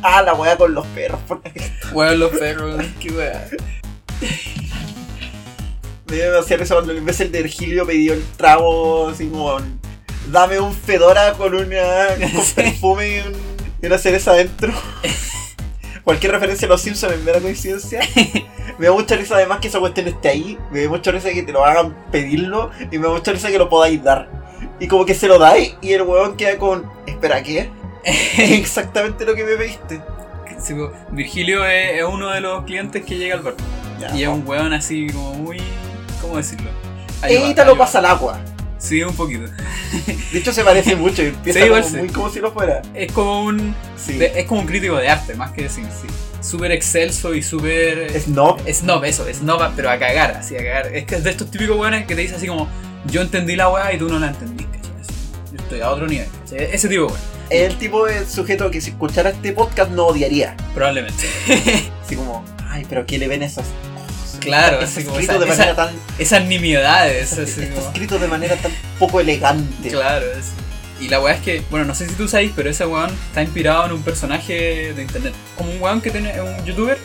Ah, la weá con los perros. Weón, los perros, qué weá. Me dio demasiada risa cuando el de Virgilio pidió el trago así como. Dame un fedora con una. con perfume y, un- y una cereza adentro. Cualquier referencia a los Simpsons en mera coincidencia. Me da mucha risa además que esa cuestión esté ahí. Me da mucha risa que te lo hagan pedirlo. Y me da mucha risa que lo podáis dar. Y como que se lo dais y el huevón queda con. Espera, ¿qué? Exactamente lo que me pediste. Sí, Virgilio es, es uno de los clientes que llega al bar. Ya, Y es un weón así como muy. ¿Cómo decirlo? Evita lo pasa al agua. Sí, un poquito. De hecho se parece mucho empieza Sí, como sí. muy como si lo fuera. Es como un. Sí. de- es como un crítico de arte, más que decir. Sí. Súper excelso y súper. Snob. Snob, eso, snob, pero a cagar, así a cagar. Es que es de estos típicos weones que te dicen así como, yo entendí la weá y tú no la Yo estoy a otro nivel. Ese tipo Es el tipo de sujeto que si escuchara este podcast no odiaría. probablemente. Así como, ay, pero ¿qué le ven ojos? Claro, así como escrito esa- de manera esa- tan. Esas nimiedades, así Está como. escrito de manera tan poco elegante. Claro, es- y la weá es que, bueno, no sé si tú sabes, pero ese weón está inspirado en un personaje de internet. Como un weón que tiene, es un youtuber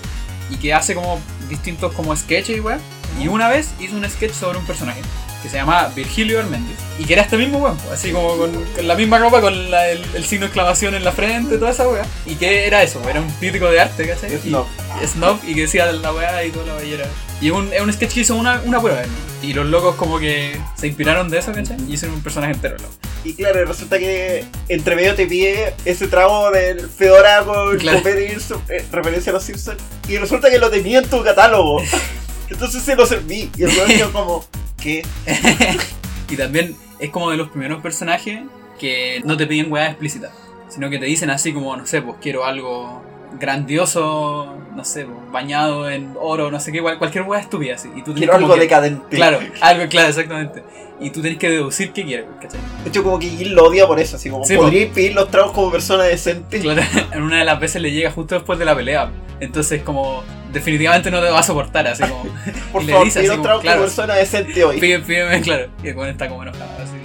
y que hace como distintos como sketches y weá. Y una vez hizo un sketch sobre un personaje que se llama Virgilio Herméndez y que era este mismo weón, así como con, con la misma ropa, con la- el, el signo de exclamación en la frente, toda esa weá. Y que era eso, era un crítico de arte, ¿cachai? Es Y- no. Snob y que decía la weá y toda la bellera. Y un, es un sketch que hizo una, una prueba. ¿no? Y los locos como que se inspiraron de eso, ¿cachai? Y hicieron un personaje entero. loco. Y claro, resulta que entre medio te pide ese trago del Fedora con Claro. su- eh, referencia a los Simpsons. Y resulta que lo tenía en tu catálogo. Entonces se lo serví. Y el weón como, ¿qué? Y también es como de los primeros personajes que no te piden weá explícita, sino que te dicen así como, no sé, pues quiero algo grandioso, no sé, pues, bañado en oro, no sé qué, cual- cualquier weá estúpida así. Y tú Quiero algo que- decadente. Claro, algo, claro, exactamente. Y tú tenés que deducir qué quieres, ¿cachai? De hecho, como que Gil lo odia por eso. Así como, Sí, podría pedir los tragos como persona decente. Claro, en una de las veces le llega justo después de la pelea. Entonces, como, definitivamente no te va a soportar, así como, Por y le favor, dice así como, tragos claro. persona decente hoy. pídeme, pídeme, claro. Y el está como enojado, así.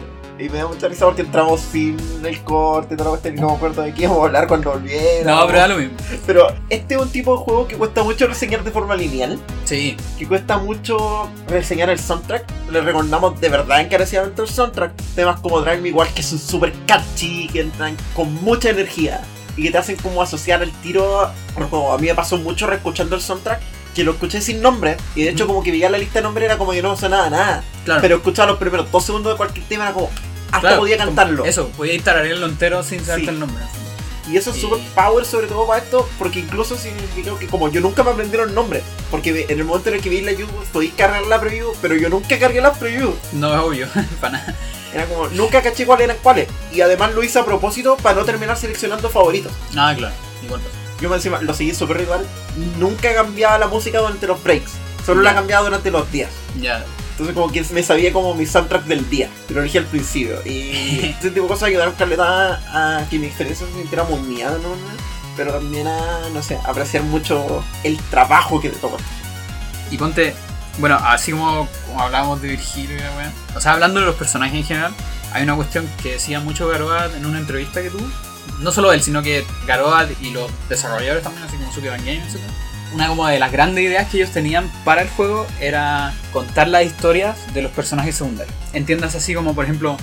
Y me da mucha risa porque entramos sin el corte, toda la cuestión, no me acuerdo de qué íbamos a hablar cuando volviera. No, pero da lo mismo. Pero este es un tipo de juego que cuesta mucho reseñar de forma lineal, Sí, que cuesta mucho reseñar el soundtrack. Le recordamos de verdad encarecidamente el soundtrack. Temas como Drive Me igual que son super catchy, que entran con mucha energía y que te hacen como asociar el tiro. al juego. a mí me pasó mucho reescuchando el soundtrack. Que lo escuché sin nombre, y de hecho, como que veía la lista de nombres, era como que no sonaba nada. claro. Pero escuchaba los primeros dos segundos de cualquier tema, era como, hasta Claro, podía cantarlo. Eso, podía tararearlo entero sin saberte Sí. el nombre. Y eso es super power sobre todo para esto, porque incluso significa que como yo nunca me aprendieron el nombre, porque en el momento en el que vi la YouTube podéis cargar la preview, pero yo nunca cargué las previews. No es obvio, para nada. Era como, nunca caché cuáles eran cuáles. Y además lo hice a propósito para no terminar seleccionando favoritos. Ah, claro, igual. Yo me encima lo seguí súper ritual, nunca cambiaba la música durante los breaks, solo la Ya. cambiaba durante los días. Ya, Entonces como que me sabía como mi soundtrack del día, que lo elegí al principio. Y ese tipo de cosas ayudaron caleta a que mi experiencia se sintiera muy mía, ¿no? Pero también a, no sé, apreciar mucho el trabajo que te toma. y ponte, bueno, así como, como hablábamos de Virgilio y la weá. O sea, hablando de los personajes en general, hay una cuestión que decía mucho Garoad en una entrevista que tuvo. No solo él, sino que Garoad y los desarrolladores también, así como Suki Van Game, etc. Una como de las grandes ideas que ellos tenían para el juego era contar las historias de los personajes secundarios. Entiendas así como, por ejemplo,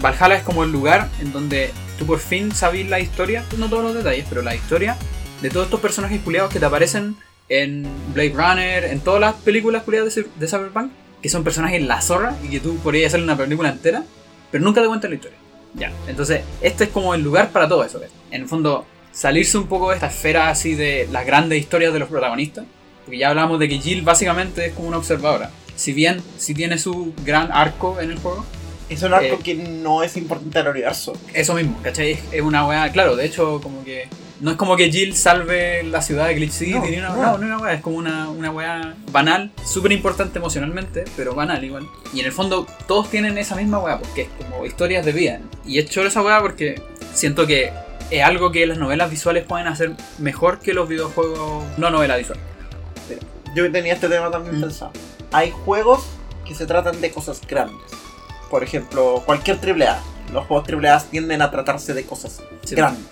Valhalla es como el lugar en donde tú por fin sabes la historia, no todos los detalles, pero la historia de todos estos personajes culiados que te aparecen en Blade Runner, en todas las películas culiadas de, de Cyberpunk, que son personajes en la zorra y que tú podrías hacer una película entera, pero nunca te cuentan la historia. Ya, entonces este es como el lugar para todo eso. ¿ves? En el fondo, salirse un poco de esta esfera así de las grandes historias de los protagonistas, porque ya hablamos de que Jill básicamente es como una observadora. Si bien, si tiene su gran arco en el juego, Es un arco Eh. que no es importante al universo. eso mismo, ¿cachai? Es- una weá, claro, de hecho, como que. No es como que Jill salve la ciudad de Glitch City, No, ni una, no. no, no, una weá, es como una, una weá banal, súper importante emocionalmente, pero banal igual. Y en el fondo, todos tienen esa misma weá, porque es como historias de vida. Y he hecho esa weá porque siento que es algo que las novelas visuales pueden hacer mejor que los videojuegos no novela visual. Yo tenía este tema también Mm. pensado. Hay juegos que se tratan de cosas grandes. Por ejemplo, cualquier AAA. Los juegos AAA tienden a tratarse de cosas Sí. grandes.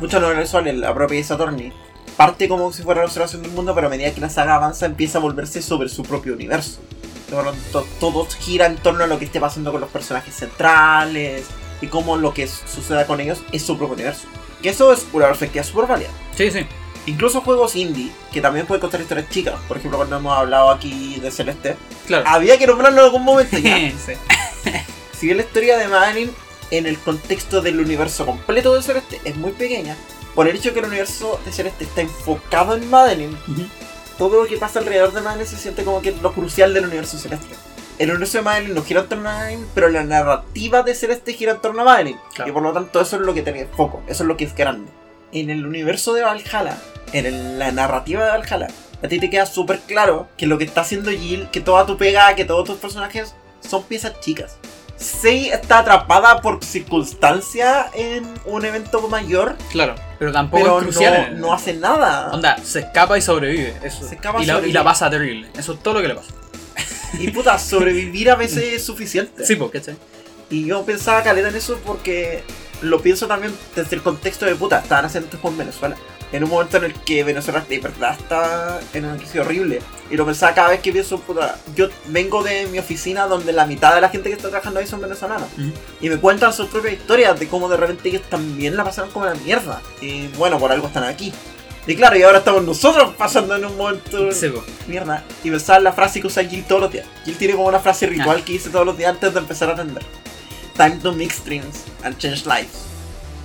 mucho lo en la propia Saturni, parte como si fuera la observación del mundo, pero a medida que la saga avanza empieza a volverse sobre su propio universo. Por lo tanto, todo gira en torno a lo que esté pasando con los personajes centrales y cómo lo que suceda con ellos es su propio universo. Que eso es una perspectiva súper válida. Sí, sí. Incluso juegos indie, que también pueden contar historias chicas, por ejemplo, cuando hemos hablado aquí de Celeste, Claro. había que nombrarlo en algún momento ya. sí. Si bien la historia de Madeline en el contexto del universo completo de Celeste es muy pequeña, por el hecho que el universo de Celeste está enfocado en Madeline, Ujú. todo lo que pasa alrededor de Madeline se siente como que lo crucial del universo Celeste. El universo de Madeline no gira en torno a Madeline, pero la narrativa de Celeste gira en torno a Madeline. Claro. Y por lo tanto eso es lo que tiene foco, eso es lo que es grande. En el universo de Valhalla, en el- la narrativa de Valhalla, a ti te queda súper claro que lo que está haciendo Jill, que toda tu pega, que todos tus personajes son piezas chicas. Sei está atrapada por circunstancia en un evento mayor, Claro. Pero tampoco pero es crucial. en no, no hace nada. Onda, se escapa y sobrevive. Eso. Se escapa y, la, y la pasa terrible. Eso es todo lo que le pasa. Y puta, sobrevivir a veces es suficiente. Sí, porque ¿cachai? Y yo pensaba caleta en eso porque lo pienso también desde el contexto de puta, estaban haciendo esto con Venezuela. En un momento en el que Venezuela de verdad está en una crisis horrible. Y lo pensaba cada vez que pienso, puta, yo vengo de mi oficina donde la mitad de la gente que está trabajando ahí son venezolanos. Ujú. Y me cuentan sus propias historias de cómo de repente ellos también la pasaron como la mierda. Y bueno, por algo están aquí. Y claro, y ahora estamos nosotros pasando en un momento Sí, po. mierda. Y pensaba en la frase que usa Jill todos los días. Jill tiene como una frase ritual que dice todos los días antes de empezar a atender. Time to mix dreams and change lives.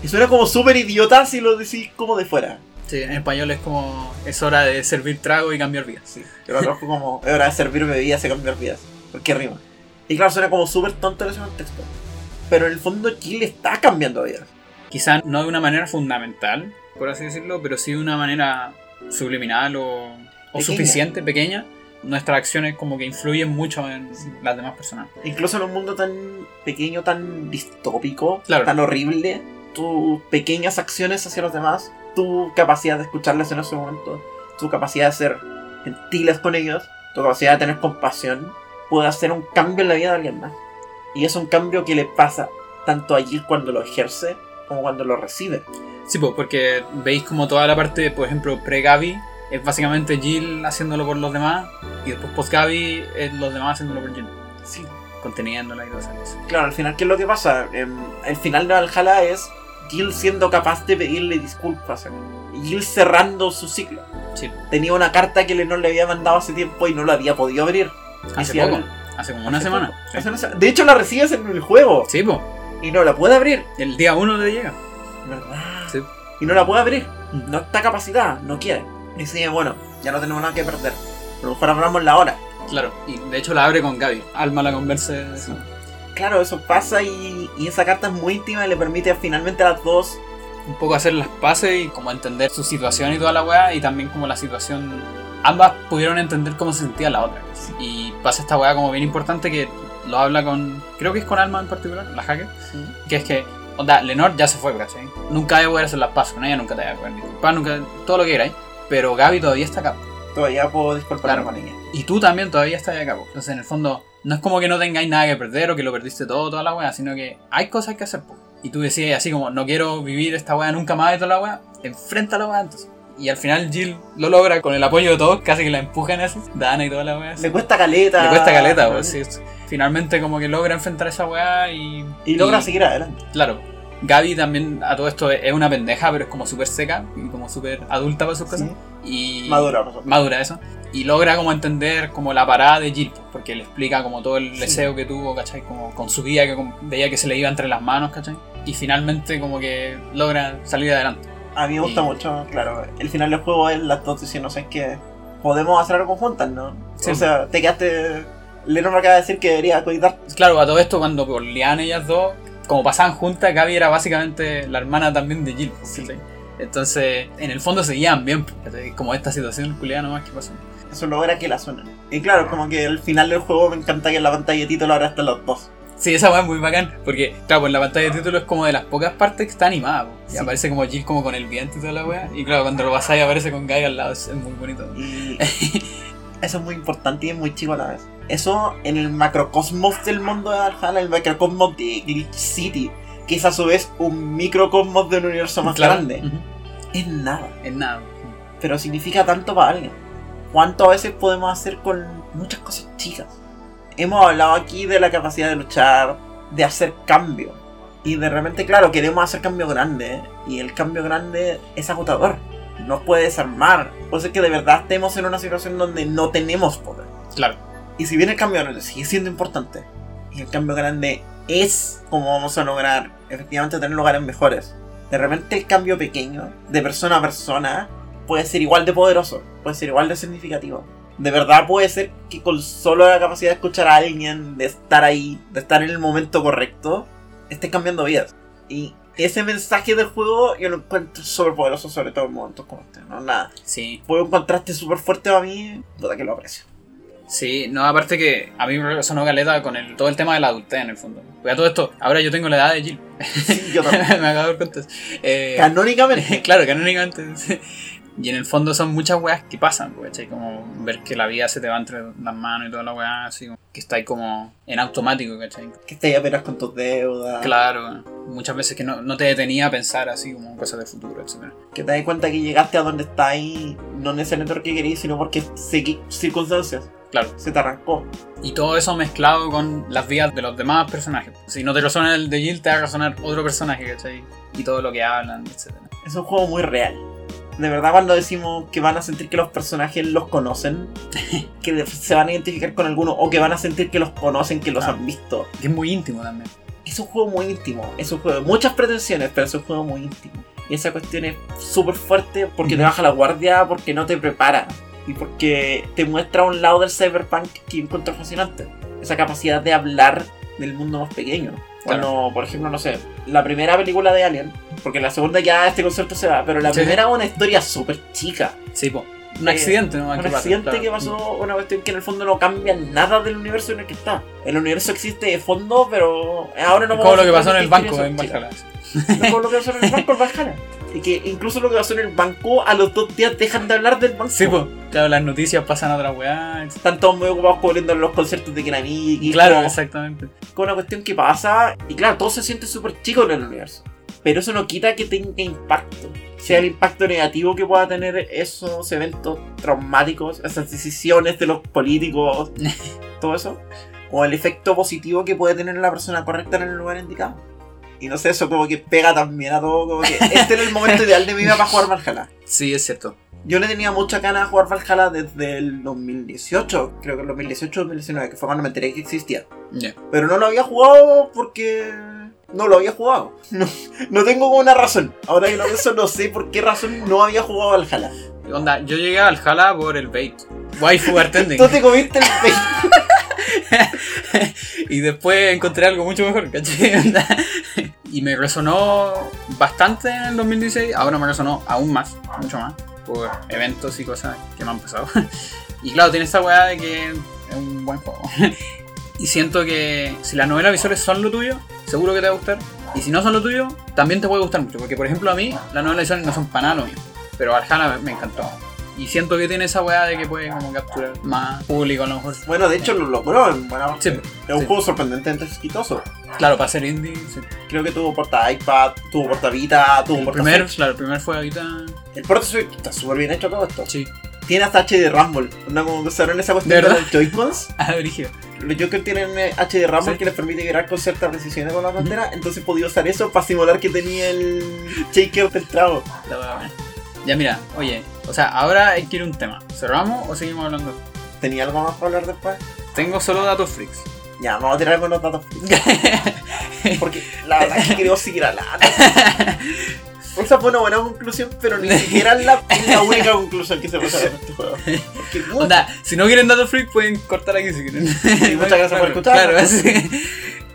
Y suena como súper idiota si lo decís como de fuera. Sí, en español es como. Es hora de servir trago y cambiar vidas. Sí. Otro fue como, es hora de servir bebidas y cambiar vidas. Porque rima. Y claro, suena como súper tonto en ese contexto. Pero en el fondo Jill está cambiando vidas. Quizá no de una manera fundamental, por así decirlo, pero sí de una manera subliminal o, o Pequeña. suficiente, pequeña. Nuestras acciones como que influyen mucho en las demás personas. Incluso en un mundo tan pequeño, tan distópico, Claro. tan horrible, tus pequeñas acciones hacia los demás, tu capacidad de escucharles en ese momento, tu capacidad de ser gentiles con ellos, tu capacidad de tener compasión, puede hacer un cambio en la vida de alguien más. Y es un cambio que le pasa tanto a Jill cuando lo ejerce como cuando lo recibe. Sí, pues, porque veis como toda la parte, por ejemplo, pre-Gaby es básicamente Jill haciéndolo por los demás y después post-Gaby es los demás haciéndolo por Jill, Sí. conteniéndola y todas esas cosas. Claro, al final, ¿qué es lo que pasa? Em, el final de Valhalla es Jill siendo capaz de pedirle disculpas. Y Jill cerrando su ciclo. Sí, tenía una carta que Lenor le había mandado hace tiempo y no la había podido abrir. hace poco, hace como una hace semana. poco, Sí, hace una se- De hecho, la recibes en el juego Sí, pues, y no la puede abrir. el día uno le llega. ¿Verdad? Sí. Y no la puede abrir. No está capacitada, no quiere. Y dice, bueno, ya no tenemos nada que perder. Pero mejor la hora. Claro, y de hecho la abre con Gaby. Alma la converse. Sí. Claro, eso pasa y, y esa carta es muy íntima y le permite finalmente a las dos. Un poco hacer las paces y como entender su situación y toda la weá. Y también como la situación. Ambas pudieron entender cómo se sentía la otra. Y pasa esta weá como bien importante que lo habla con. Creo que es con Alma en particular, la hacker. Que es que, onda, Lenor ya se fue, ¿cachai? Nunca voy a hacer las paces con ella, nunca te voy a poder disculpar, nunca. Todo lo que queráis. Pero Gaby todavía está acá. Todavía puedo disculparme Claro. con ella. Y tú también todavía estás acá. po. Entonces, en el fondo, no es como que no tengáis nada que perder o que lo perdiste todo, toda la weá, sino que hay cosas que hacer. po. Y tú decías así como, no quiero vivir esta weá nunca más de toda la weá, enfrenta la weá entonces. Y al final Jill lo logra con el apoyo de todos, casi que la empujan así, Dana y toda la weá. Le cuesta caleta. Le cuesta caleta, pues, sí. Finalmente como que logra enfrentar esa weá y... Y logra seguir adelante. Claro. Gaby también a todo esto es una pendeja, pero es como súper seca y como súper adulta para sus cosas. Sí. Y Madura, por madura eso. Y logra como entender como la parada de Jill, porque le explica como todo el Sí. deseo que tuvo, ¿cachai? Como con su vida que veía que se le iba entre las manos, ¿cachai? Y finalmente como que logra salir adelante. A mí me gusta Y- mucho, claro. El final del juego es las dos diciendo, ¿sabes que Podemos hacer algo juntas, ¿no? Sí. O sea, te quedaste. Me acaba de decir que debería cuidar. Claro, a todo esto cuando por lian ellas dos, como pasaban juntas, Gaby era básicamente la hermana también de Jill, Sí. ¿cachai? Entonces, en el fondo seguían bien, como esta situación culiada nomás que pasó. Eso logra que la suenen. Y claro, como que el final del juego me encanta que en la pantalla de título ahora están los dos. Sí, esa weá es muy bacán, porque claro, pues la pantalla de título es como de las pocas partes que está animada, po. y Sí. aparece como Jill como con el viento y toda la weá, y claro, cuando lo pasáis aparece con Gaby al lado, es, es muy bonito. Y eso es muy importante y es muy chico a la vez. Eso en el macrocosmos del mundo de Valhalla, el macrocosmos de Glitch City, que es a su vez un microcosmos de un universo más Claro. grande. Es nada, Es nada. pero significa tanto para alguien. ¿Cuánto a veces podemos hacer con muchas cosas chicas? Hemos hablado aquí de la capacidad de luchar, de hacer cambio. Y de repente, claro, queremos hacer cambio grande. Y el cambio grande es agotador. Nos puede desarmar. Puede ser que de verdad estemos en una situación donde no tenemos poder. Claro. Y si bien el cambio grande sigue siendo importante, y el cambio grande es como vamos a lograr efectivamente tener lugares mejores, de repente el cambio pequeño, de persona a persona, puede ser igual de poderoso, puede ser igual de significativo. De verdad puede ser que con solo la capacidad de escuchar a alguien, de estar ahí, de estar en el momento correcto, esté cambiando vidas. Y ese mensaje del juego yo lo encuentro súper poderoso, sobre todo en momentos como este. No, nada. Sí. Fue un contraste súper fuerte para mí, puta que lo aprecio. Sí, no, aparte que a mí me resonó caleta con el, todo el tema de la adultez en el fondo. Pues a todo esto, ahora yo tengo la edad de Jill. Sí, yo también. me acabo de dar cuenta. Eh, Canónicamente. claro, canónicamente. Y en el fondo son muchas weas que pasan, pues, ¿cachai? Como ver que la vida se te va entre las manos y toda la wea, así que está ahí como en automático, ¿cachai? que estés apenas con tus deudas. Claro, muchas veces que no, no te detenía a pensar así como cosas de futuro, etc. Que te das cuenta que llegaste a donde estás ahí, no necesariamente porque querías, sino porque segui- circunstancias. Claro. Se te arrancó. Y todo eso mezclado con las vidas de los demás personajes. Si no te resuena el de Jill, te va a resonar otro personaje, ¿cachai? Y todo lo que hablan, etc. Es un juego muy real. De verdad, cuando decimos que van a sentir que los personajes los conocen, que se van a identificar con alguno, o que van a sentir que los conocen, que los Ah. han visto. Que es muy íntimo también. Es un juego muy íntimo. Es un juego de muchas pretensiones, pero es un juego muy íntimo. Y esa cuestión es súper fuerte porque te Ujú. baja la guardia, porque no te prepara. Y porque te muestra un lado del cyberpunk que encuentro fascinante. Esa capacidad de hablar del mundo más pequeño. Cuando, por ejemplo, no sé, la primera película de Alien, porque la segunda ya este concepto se va, pero la Sí. primera es una historia súper chica. Sí, po. Un Eh, accidente, ¿no? Un accidente Claro. que pasó, una cuestión que en el fondo no cambia nada del universo en el que está. El universo existe de fondo, pero ahora no Es como lo que pasó en el banco en. Valhalla. Como lo que pasó en el banco en Valhalla. Y que incluso lo que pasó en el banco, a los dos días dejan de hablar del banco. Sí, po. Claro, las noticias pasan a otra weá. Están todos muy ocupados cubriendo los conciertos de Kinamiki. y Claro, como- exactamente. con una cuestión que pasa y claro, todo se siente súper chico en el universo. Pero eso no quita que tenga impacto. Sea el impacto negativo que pueda tener esos eventos traumáticos, esas decisiones de los políticos, todo eso. O el efecto positivo que puede tener la persona correcta en el lugar indicado. Y no sé, eso como que pega también a todo. Como que este era el momento ideal de mi vida para jugar Valhalla. Sí, es cierto. Yo le tenía mucha ganas de jugar Valhalla desde el 2018, creo que el 2018-2019, que fue cuando me enteré que existía. Ya. Pero no lo había jugado porque no lo había jugado. No, no tengo una razón. Ahora que lo pienso, no sé por qué razón no había jugado al Valhalla. Onda, yo llegué al Jala por el bait. Waifu bartending. Tú te comiste el bait. y después encontré algo mucho mejor, ¿cachai? Y me resonó bastante en el 2016, ahora me resonó aún más, mucho más, por eventos y cosas que me han pasado. y claro, tiene esta weá de que es un buen juego. y siento que si las novelas visuales son lo tuyo, seguro que te va a gustar. Y si no son lo tuyo, también te puede gustar mucho. Porque, por ejemplo, a mí las novelas visuales no son para nada lo mío. Pero Valhalla me encantó. Y siento que tiene esa weá de que puede como capturar más público a lo mejor. Bueno, de hecho lo logró en buena parte. Sí, Es un juego sorprendentemente exitoso. Claro, para ser indie, sí. Creo que tuvo porta iPad, tuvo porta Vita, tuvo El porta primer, Switch. claro, el primer fue ahorita. El porta Switch está súper bien hecho todo esto. Sí. Tiene hasta HD Rumble. Una como usaron esa cuestión ¿De de verdad? los Joy-Cons. Ah, brígido. Los Joy-Cons tienen eh, HD Rumble Sí. que les permite vibrar con cierta precisión con la bandera. Entonces podía usar eso para simular que tenía el shaker del trago. La buena. Ya mira, oye, o sea, ahora hay que ir a un tema. ¿Cerramos o seguimos hablando? ¿Tenía algo más para hablar después? Tengo solo datos freaks. Ya, vamos a tirar algunos datos. Porque la verdad es que quería seguir hablando. Esa fue una buena conclusión, pero ni siquiera es la, la única conclusión que se puede sacar de este juego. Porque, Onda, si no quieren datos freaks pueden cortar aquí si quieren. muchas gracias por escuchar. Claro,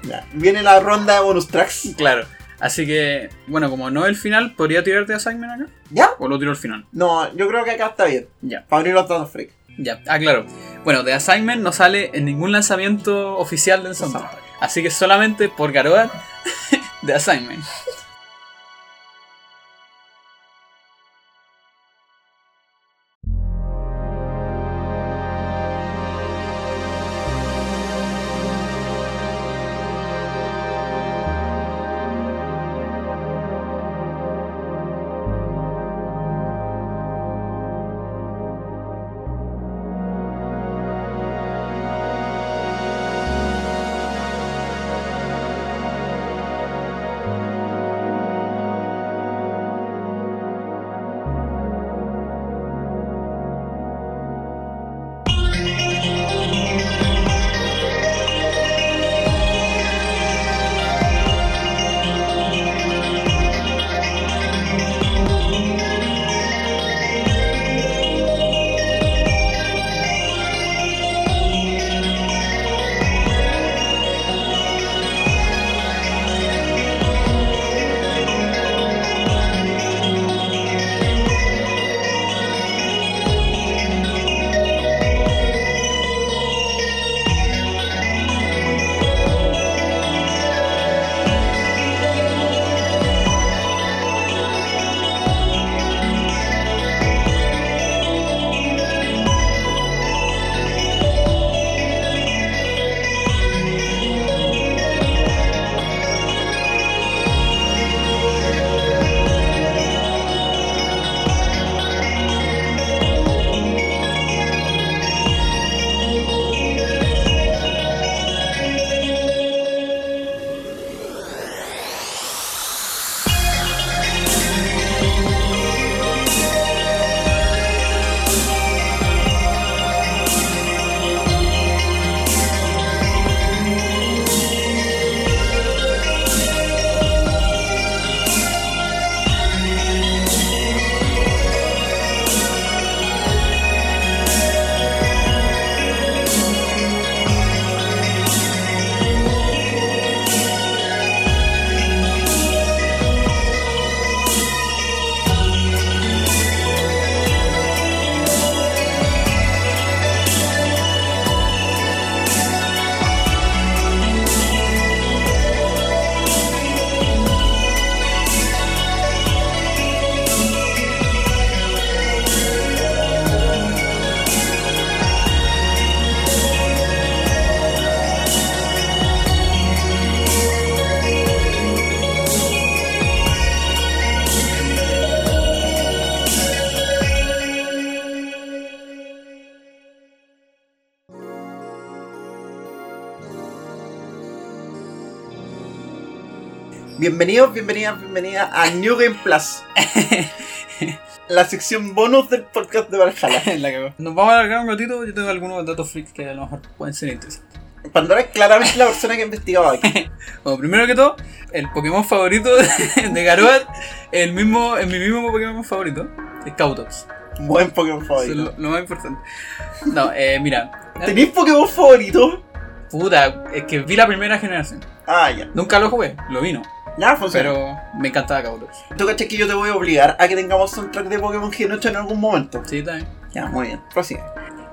ya, viene la ronda de bonus tracks. Claro. Así que, bueno, como no el final, ¿podría tirarte assignment acá? ¿Ya? ¿O lo tiro al final? No, yo creo que acá está bien. Ya, Para abrir los datos freak. ya. Ah, claro. Bueno, The Assignment no sale en ningún lanzamiento oficial del soundtrack. Así que solamente por Garoat, The Assignment. Bienvenidos, bienvenidas, bienvenidas a New Game Plus. la sección bonus del podcast de Valhalla. La cagó. Nos vamos a alargar un ratito. Yo tengo algunos datos freaks que a lo mejor pueden ser interesantes. Pandora es claramente la persona que ha investigado aquí. Bueno, primero que todo, el Pokémon favorito de, Garuad, el mismo, es mi mismo Pokémon favorito, es Kautox. Buen Pokémon Eso es favorito. lo, lo más importante. No, eh, mira. ¿Tenéis Pokémon favorito? Puta, es que vi la primera generación. Ah, ya. Nunca lo jugué, lo vino. Ya, funciona. Pero me encantaba Kautox. ¿Tú cachas que yo te voy a obligar a que tengamos soundtrack de Pokémon Gen 8 en algún momento? Sí, también. Ya, muy bien. Prosigue.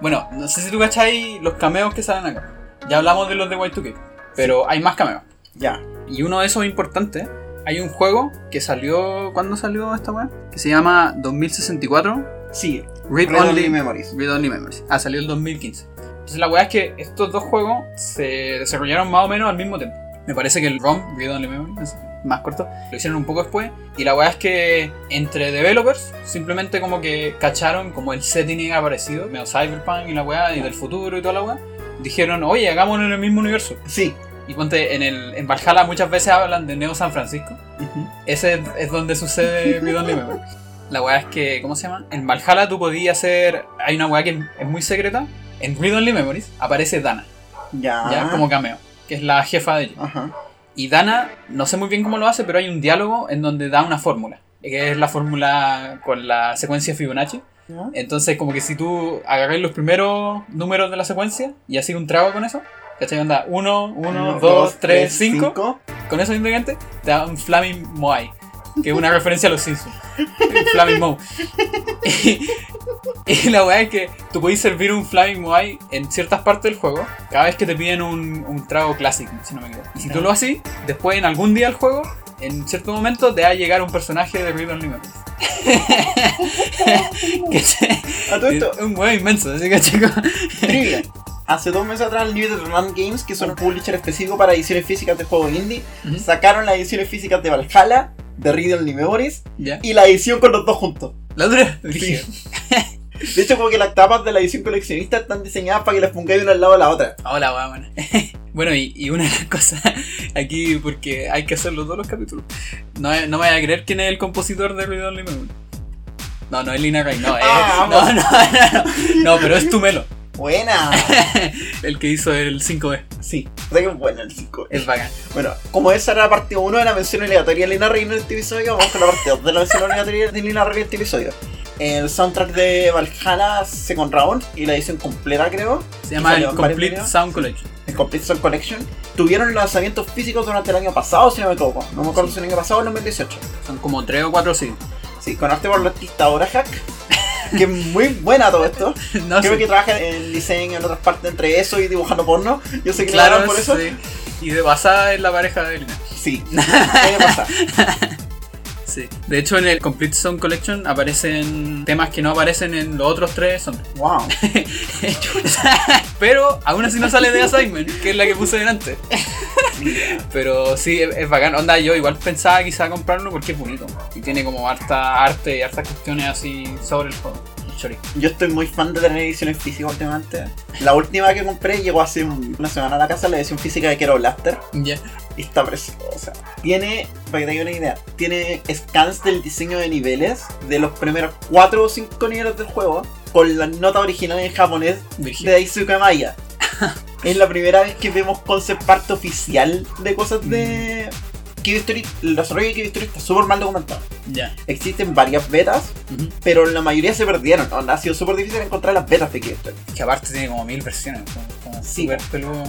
Bueno, no sé si tú cacháis los cameos que salen acá. Ya hablamos de los de Y2K, pero hay más cameos. Ya. Y uno de esos importantes, hay un juego que salió. ¿Cuándo salió esta weá? Que se llama 2064 Sigue. Read, Read Only, Only Memories. Read Only Memories. Ah, salió el 2015. Entonces la weá es que estos dos juegos se desarrollaron más o menos al mismo tiempo. Me parece que el ROM, Read Only Memories, es más corto, lo hicieron un poco después. Y la weá es que entre developers simplemente como que cacharon como el setting era parecido, medio cyberpunk y la weá, y del futuro y toda la weá. Dijeron, oye, hagámoslo en el mismo universo. Sí. Y ponte, en, el, en Valhalla muchas veces hablan de Neo San Francisco. Ujú. Ese es, donde sucede Read Only Memories. La weá es que, ¿cómo se llama? En Valhalla tú podías hacer. Hay una weá que es muy secreta. En Read Only Memories aparece Dana, Ya. ya como cameo, que es la jefa de ellos. Ajá. Y Dana, no sé muy bien cómo lo hace, pero hay un diálogo en donde da una fórmula, que es la fórmula con la secuencia Fibonacci. Entonces, como que si tú agarras los primeros números de la secuencia y así un trago con eso, ¿cachai? Onda 1, 1, 2, 3, 5. Con esos ingredientes te da un Flaming Moai, que es una referencia a los Simpsons. El Flaming Moe. Y, y la weá es que tú podés servir un Flaming Moai en ciertas partes del juego cada vez que te piden un, un trago clásico, si no me equivoco. Y si tú lo haces, después en algún día del juego, en cierto momento te va a llegar un personaje de Only Memories. que A todo esto, es un weón inmenso, así que chicos. Trivia. Hace dos meses atrás, Limited Run Games, que son un publisher específico para ediciones físicas de juegos indie, sacaron las ediciones físicas de Valhalla, de Read Only Memories, Ya. y la edición con los dos juntos. La dura. brígido. De hecho, como que las tapas de la edición coleccionista están diseñadas para que las pongáis una al lado de la otra. Hola, buena. bueno, y, y una de las cosas aquí, porque hay que hacerlo todos los capítulos. No, no me voy a creer quién es el compositor de Read Only Memory. No, no es Lina Ray, no, es- Ah, no, no, no, no, no, pero es Tumelo, Buena. el que hizo el 5B. Sí, o sea que es buena el 5. Es bacán. Bueno, como esa era la parte 1 de la mención obligatoria de Lina Rey en este episodio, vamos con la parte 2 de la mención obligatoria de Lina Rey en este episodio. El soundtrack de Valhalla Second Round y la edición completa, creo, Se llama el Complete. Sound Collection. el Complete Sound Collection, tuvieron lanzamientos físicos durante el año pasado, si no me equivoco. No me acuerdo si el año pasado o el 2018. Son como 3 o 4 sí. Sí, con arte por la artista Hack, que es muy buena todo esto. No Creo sé. que trabaja en diseño en otras partes entre eso y dibujando porno. Yo sé que Claro, por eso. sí. Y de basada en la pareja de Lina. Sí, puede pasar. Sí. De hecho, en el Complete Sound Collection aparecen temas que no aparecen en los otros tres son Wow. Pero aún así no sale de Assignment, que es la que puse delante. Pero sí, es, es bacán. Onda, yo igual pensaba quizá comprarlo porque es bonito. Y tiene como harta arte y hartas cuestiones así sobre el juego. Yo estoy muy fan de tener ediciones físicas últimamente. La última que compré llegó hace un- una semana a la casa, la edición física de Kero Blaster. Ya. Y está preciosa. Tiene, para que tengan una idea, tiene scans del diseño de niveles de los primeros 4 o 5 niveles del juego con las notas originales en japonés de Daisuke Maya. es la primera vez que vemos concept art oficial de cosas de. Story, el desarrollo de Cube Story está súper mal documentado. Ya. Existen varias betas, pero la mayoría se perdieron. Ha sido súper difícil encontrar las betas de Cube Story. Que aparte tiene como mil versiones. Como, como Sí. peludo.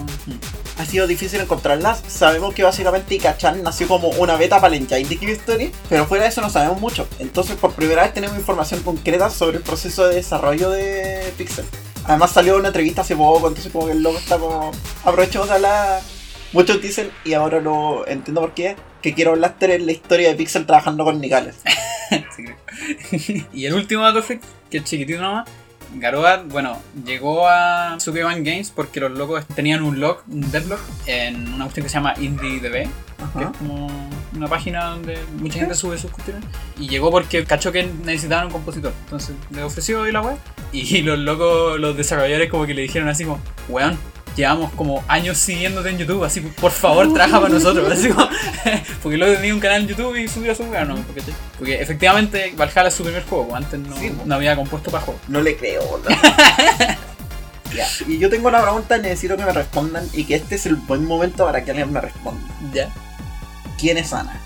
Ha sido difícil encontrarlas. Sabemos que básicamente Ikachan nació como una beta para el engine de Cube Story, pero fuera de eso no sabemos mucho. Entonces, por primera vez tenemos información concreta sobre el proceso de desarrollo de Pixel. Además salió una entrevista hace poco, entonces como que el logo está como... Aprovechemos de hablar... Muchos dicen, y ahora lo entiendo por qué, que quiero Blaster es la historia de Pixel trabajando con Nicales. Sí, y el último dato que es chiquitito nomás. Garoad, bueno, llegó a Sukeban Games porque los locos tenían un log, un devlog, en una cuestión que se llama IndieDB, que es como una página donde mucha gente sube sus cuestiones. Y llegó porque cachó que necesitaban un compositor. Entonces le ofreció y la web. Y los locos, los desarrolladores como que le dijeron así como, weón, llevamos como años siguiéndote en YouTube, así por favor trabaja para nosotros. Así como, porque luego tenía un canal en YouTube y subió a su canal, ¿no? Porque, porque efectivamente Valhalla es su primer juego, pues, antes no, Sí, pues. no había compuesto para juego. No le creo, ¿verdad? Ya, Y yo tengo una pregunta, necesito que me respondan y que este es el buen momento para que alguien me responda. Ya. ¿Quién es Ana?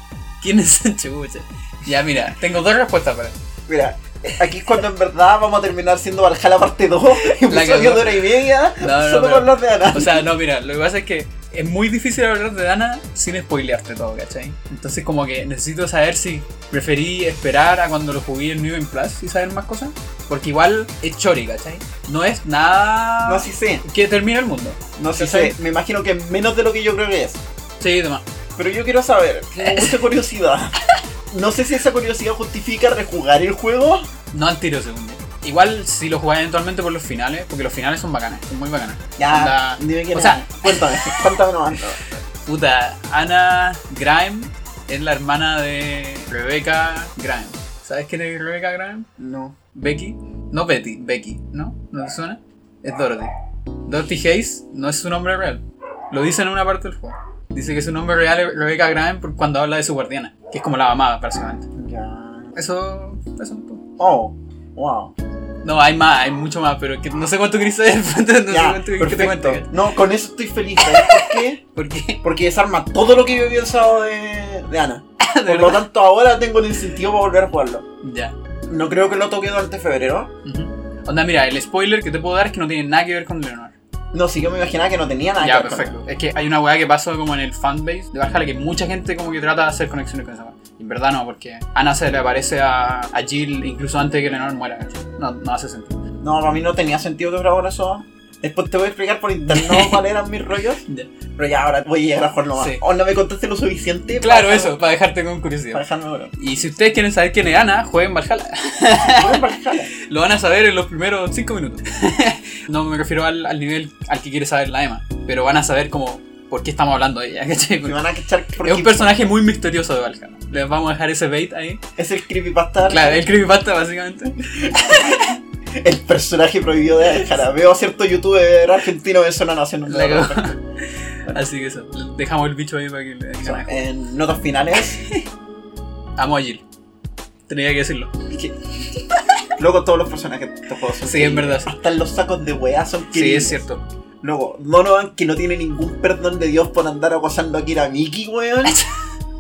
¿Quién es Chucha? Ya, mira, tengo dos respuestas para eso. Mira, aquí es cuando en verdad vamos a terminar siendo Valhalla parte 2, episodio de hora y media, No, no, solo con los de Ana. O sea, no, mira, lo que pasa es que es muy difícil hablar de Dana sin spoilearte todo, ¿cachai? Entonces como que necesito saber si preferí esperar a cuando lo jugué en New Game Plus y saber más cosas. Porque igual es chori, ¿cachai? No es nada No, sí sé, que termine el mundo. no sí sé, me imagino que menos de lo que yo creo que es. Sí, demás. Pero yo quiero saber, tengo mucha curiosidad. No sé si esa curiosidad justifica rejugar el juego. No al tiro, según yo. Igual si lo jugáis eventualmente por los finales, porque los finales son bacanes, son muy bacanes. Ya, Onda- dime quién o sea- cuéntame, cuéntame nomás. Puta, Ana Grime es la hermana de Rebecca Grime. ¿Sabes quién es Rebecca Grime? No. Becky. No Betty, Becky, ¿no? ¿No te suena? Es Dorothy. Dorothy Hayes no es su nombre real. Lo dice en una parte del juego. Dice que su nombre real es Rebecca Grime por cuando habla de su guardiana, que es como la mamá, básicamente. Ya. Eso, eso. Oh, wow. No, hay más, hay mucho más, pero que no sé cuánto querés saber. No sé cuánto que te perfecto. cuente. No, con eso estoy feliz. ¿Sabes por qué? ¿Por qué? Porque desarma todo lo que yo he pensado de, de Ana. ¿De Por lo tanto, ahora tengo el incentivo para volver a jugarlo. Ya. No creo que lo toque durante febrero. Ujú. Onda, mira, el spoiler que te puedo dar es que no tiene nada que ver con Leonor. No, sí, yo me imaginaba que no tenía nada Ya, que ver con perfecto. Es que hay una weá que pasó como en el fanbase de Valhalla que mucha gente como que trata de hacer conexiones con esa weá. Y en verdad no, porque Ana se le aparece a, a Jill incluso antes de que Leonor muera. No, no hace sentido. No, para mí no tenía sentido que por eso. Después te voy a explicar por interno cuáles eran mis rollos. Pero ya ahora voy a llegar a jugarlo más. Sí. O no me contaste lo suficiente. Claro, para eso, para dejarte con Para curiosidad. dejarme bueno. Y si ustedes quieren saber quién es Ana, jueguen Valhalla. A Valhalla. Lo van a saber en los primeros 5 minutos. no me refiero al, al nivel al que quiere saber la Emma, pero van a saber como por qué estamos hablando de ella. van a porque Es un personaje muy misterioso de Valhalla. Les vamos a dejar ese bait ahí. es el creepypasta. Claro, el creepypasta básicamente. El personaje prohibido de Valhalla. Veo a cierto youtuber argentino de zona nacional. La cagó. Así que eso, dejamos el bicho ahí para que le algo. En notas finales. Amo a Jill. Tenía que decirlo. Luego todos los personajes de estos juegos son Sí, queridos. verdad, sí. Hasta los sacos de weá son Sí, es cierto. Luego, Donovan que no tiene ningún perdón de Dios por andar acosando a Kira Miki, weón.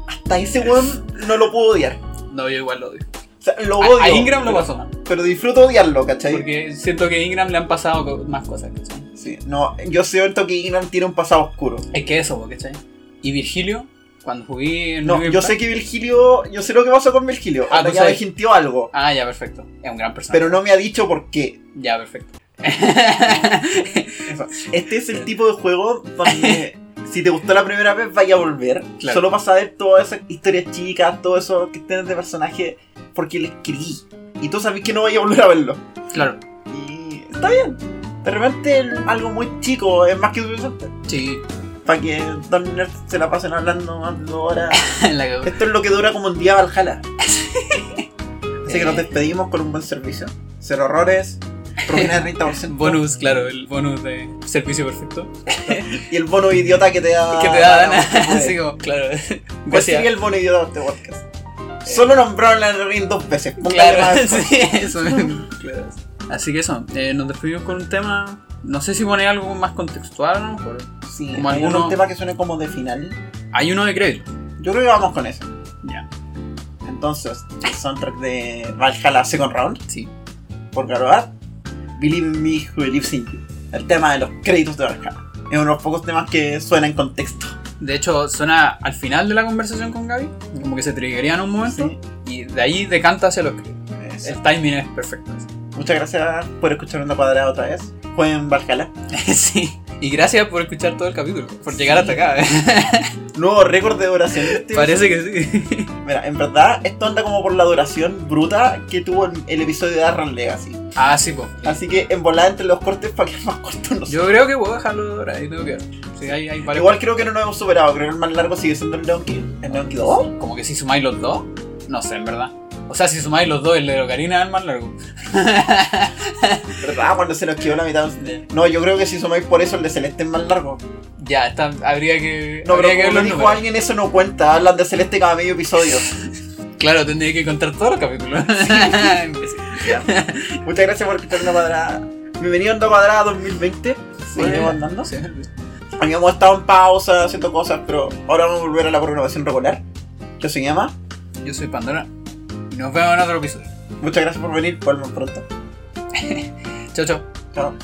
Hasta ese weón no lo puedo odiar. No, yo igual lo odio. Sea, lo A, odio. a Ingram lo pero- pasó mal. Pero disfruto odiarlo, ¿cachai? Porque siento que a Ingram le han pasado más cosas, ¿cachai? Sí, no, yo siento que Ingram tiene un pasado oscuro. Es que eso, ¿cachai? Y Virgilio, cuando jugué en No, yo sé que Virgilio, yo sé lo que pasó con Virgilio. Ah, ya me algo, Ah, ya, perfecto. Es un gran personaje. pero no me ha dicho por qué. Ya, perfecto. Este es el tipo de juego donde si te gustó la primera vez, vaya a volver. Claro. Solo para saber todas esas historias chicas, todo eso que tienes de personaje, porque le escribí. Y tú sabes que no vaya a volver a verlo. Claro. Y está bien. De repente algo muy chico es más que suficiente. Sí. Para que Don Nerd se la pasen hablando más de horas. Esto es lo que dura como un día Valhalla. Así que nos Eh. despedimos con un buen servicio. Cero errores. Propina de 30%. Bonus, claro, el bonus de servicio perfecto. Y el bono idiota que te da. que te da Dana. Así como, claro. ¿Cuál Gracias. sería el bono idiota de este podcast? Solo nombraron la Ring dos veces. Claro, sí, eso claro. Así que eso, eh, nos despedimos con un tema. No sé si pone algo más contextual, a lo mejor. Sí, Como hay alguno- un tema que suene como de final. Hay uno de crédito. Yo creo que vamos con eso. Ya, Entonces, el soundtrack de Valhalla Second Round sí. por Garoat. Believe in Me Who Lives in You. El tema de los créditos de Valhalla. Es uno de los pocos temas que suena en contexto. De hecho, suena al final de la conversación con Gaby, como que se triggerían un momento, Sí. y de ahí decanta hacia los. Eso. El timing es perfecto. Muchas gracias por escuchar Onda Cuadrada otra vez. Jueguen Valhalla. sí. Y gracias por escuchar todo el capítulo, por llegar hasta acá. ¿eh? Nuevo récord de duración. este Parece que sí. Mira, en verdad, esto anda como por la duración bruta que tuvo el, el episodio de Arran Legacy. ah, sí, pues. Así que en volada entre los cortes para que más cortos no. Yo creo que puedo dejarlo ahora, ahí tengo que ver. Sí, hay, hay Igual creo que no nos hemos superado. Creo que el más largo sigue siendo el Kid. ¿El Kid 2? Como que si sumáis los dos, no sé, en verdad. O sea, si sumáis los dos, el de Ocarina es más largo. ¿Verdad? Cuando se nos quedó la mitad. No, yo creo que si sumáis por eso el de Celeste es más largo. Ya, está, habría que. No, habría pero que como dijo números. alguien, eso no cuenta. Hablan de Celeste cada medio episodio. Claro, tendría que contar todos los capítulos. Ya. Muchas gracias por escuchar una cuadrada. Bienvenido a Onda Cuadrada 2020. Seguimos andando. Sí. Habíamos estado en pausa haciendo cosas, pero ahora vamos a volver a la programación regular. Que se llama. Yo soy Pandora. Y nos vemos en otro episodio. Muchas gracias por venir. Vuelvan pronto. Chao, chao. Chao.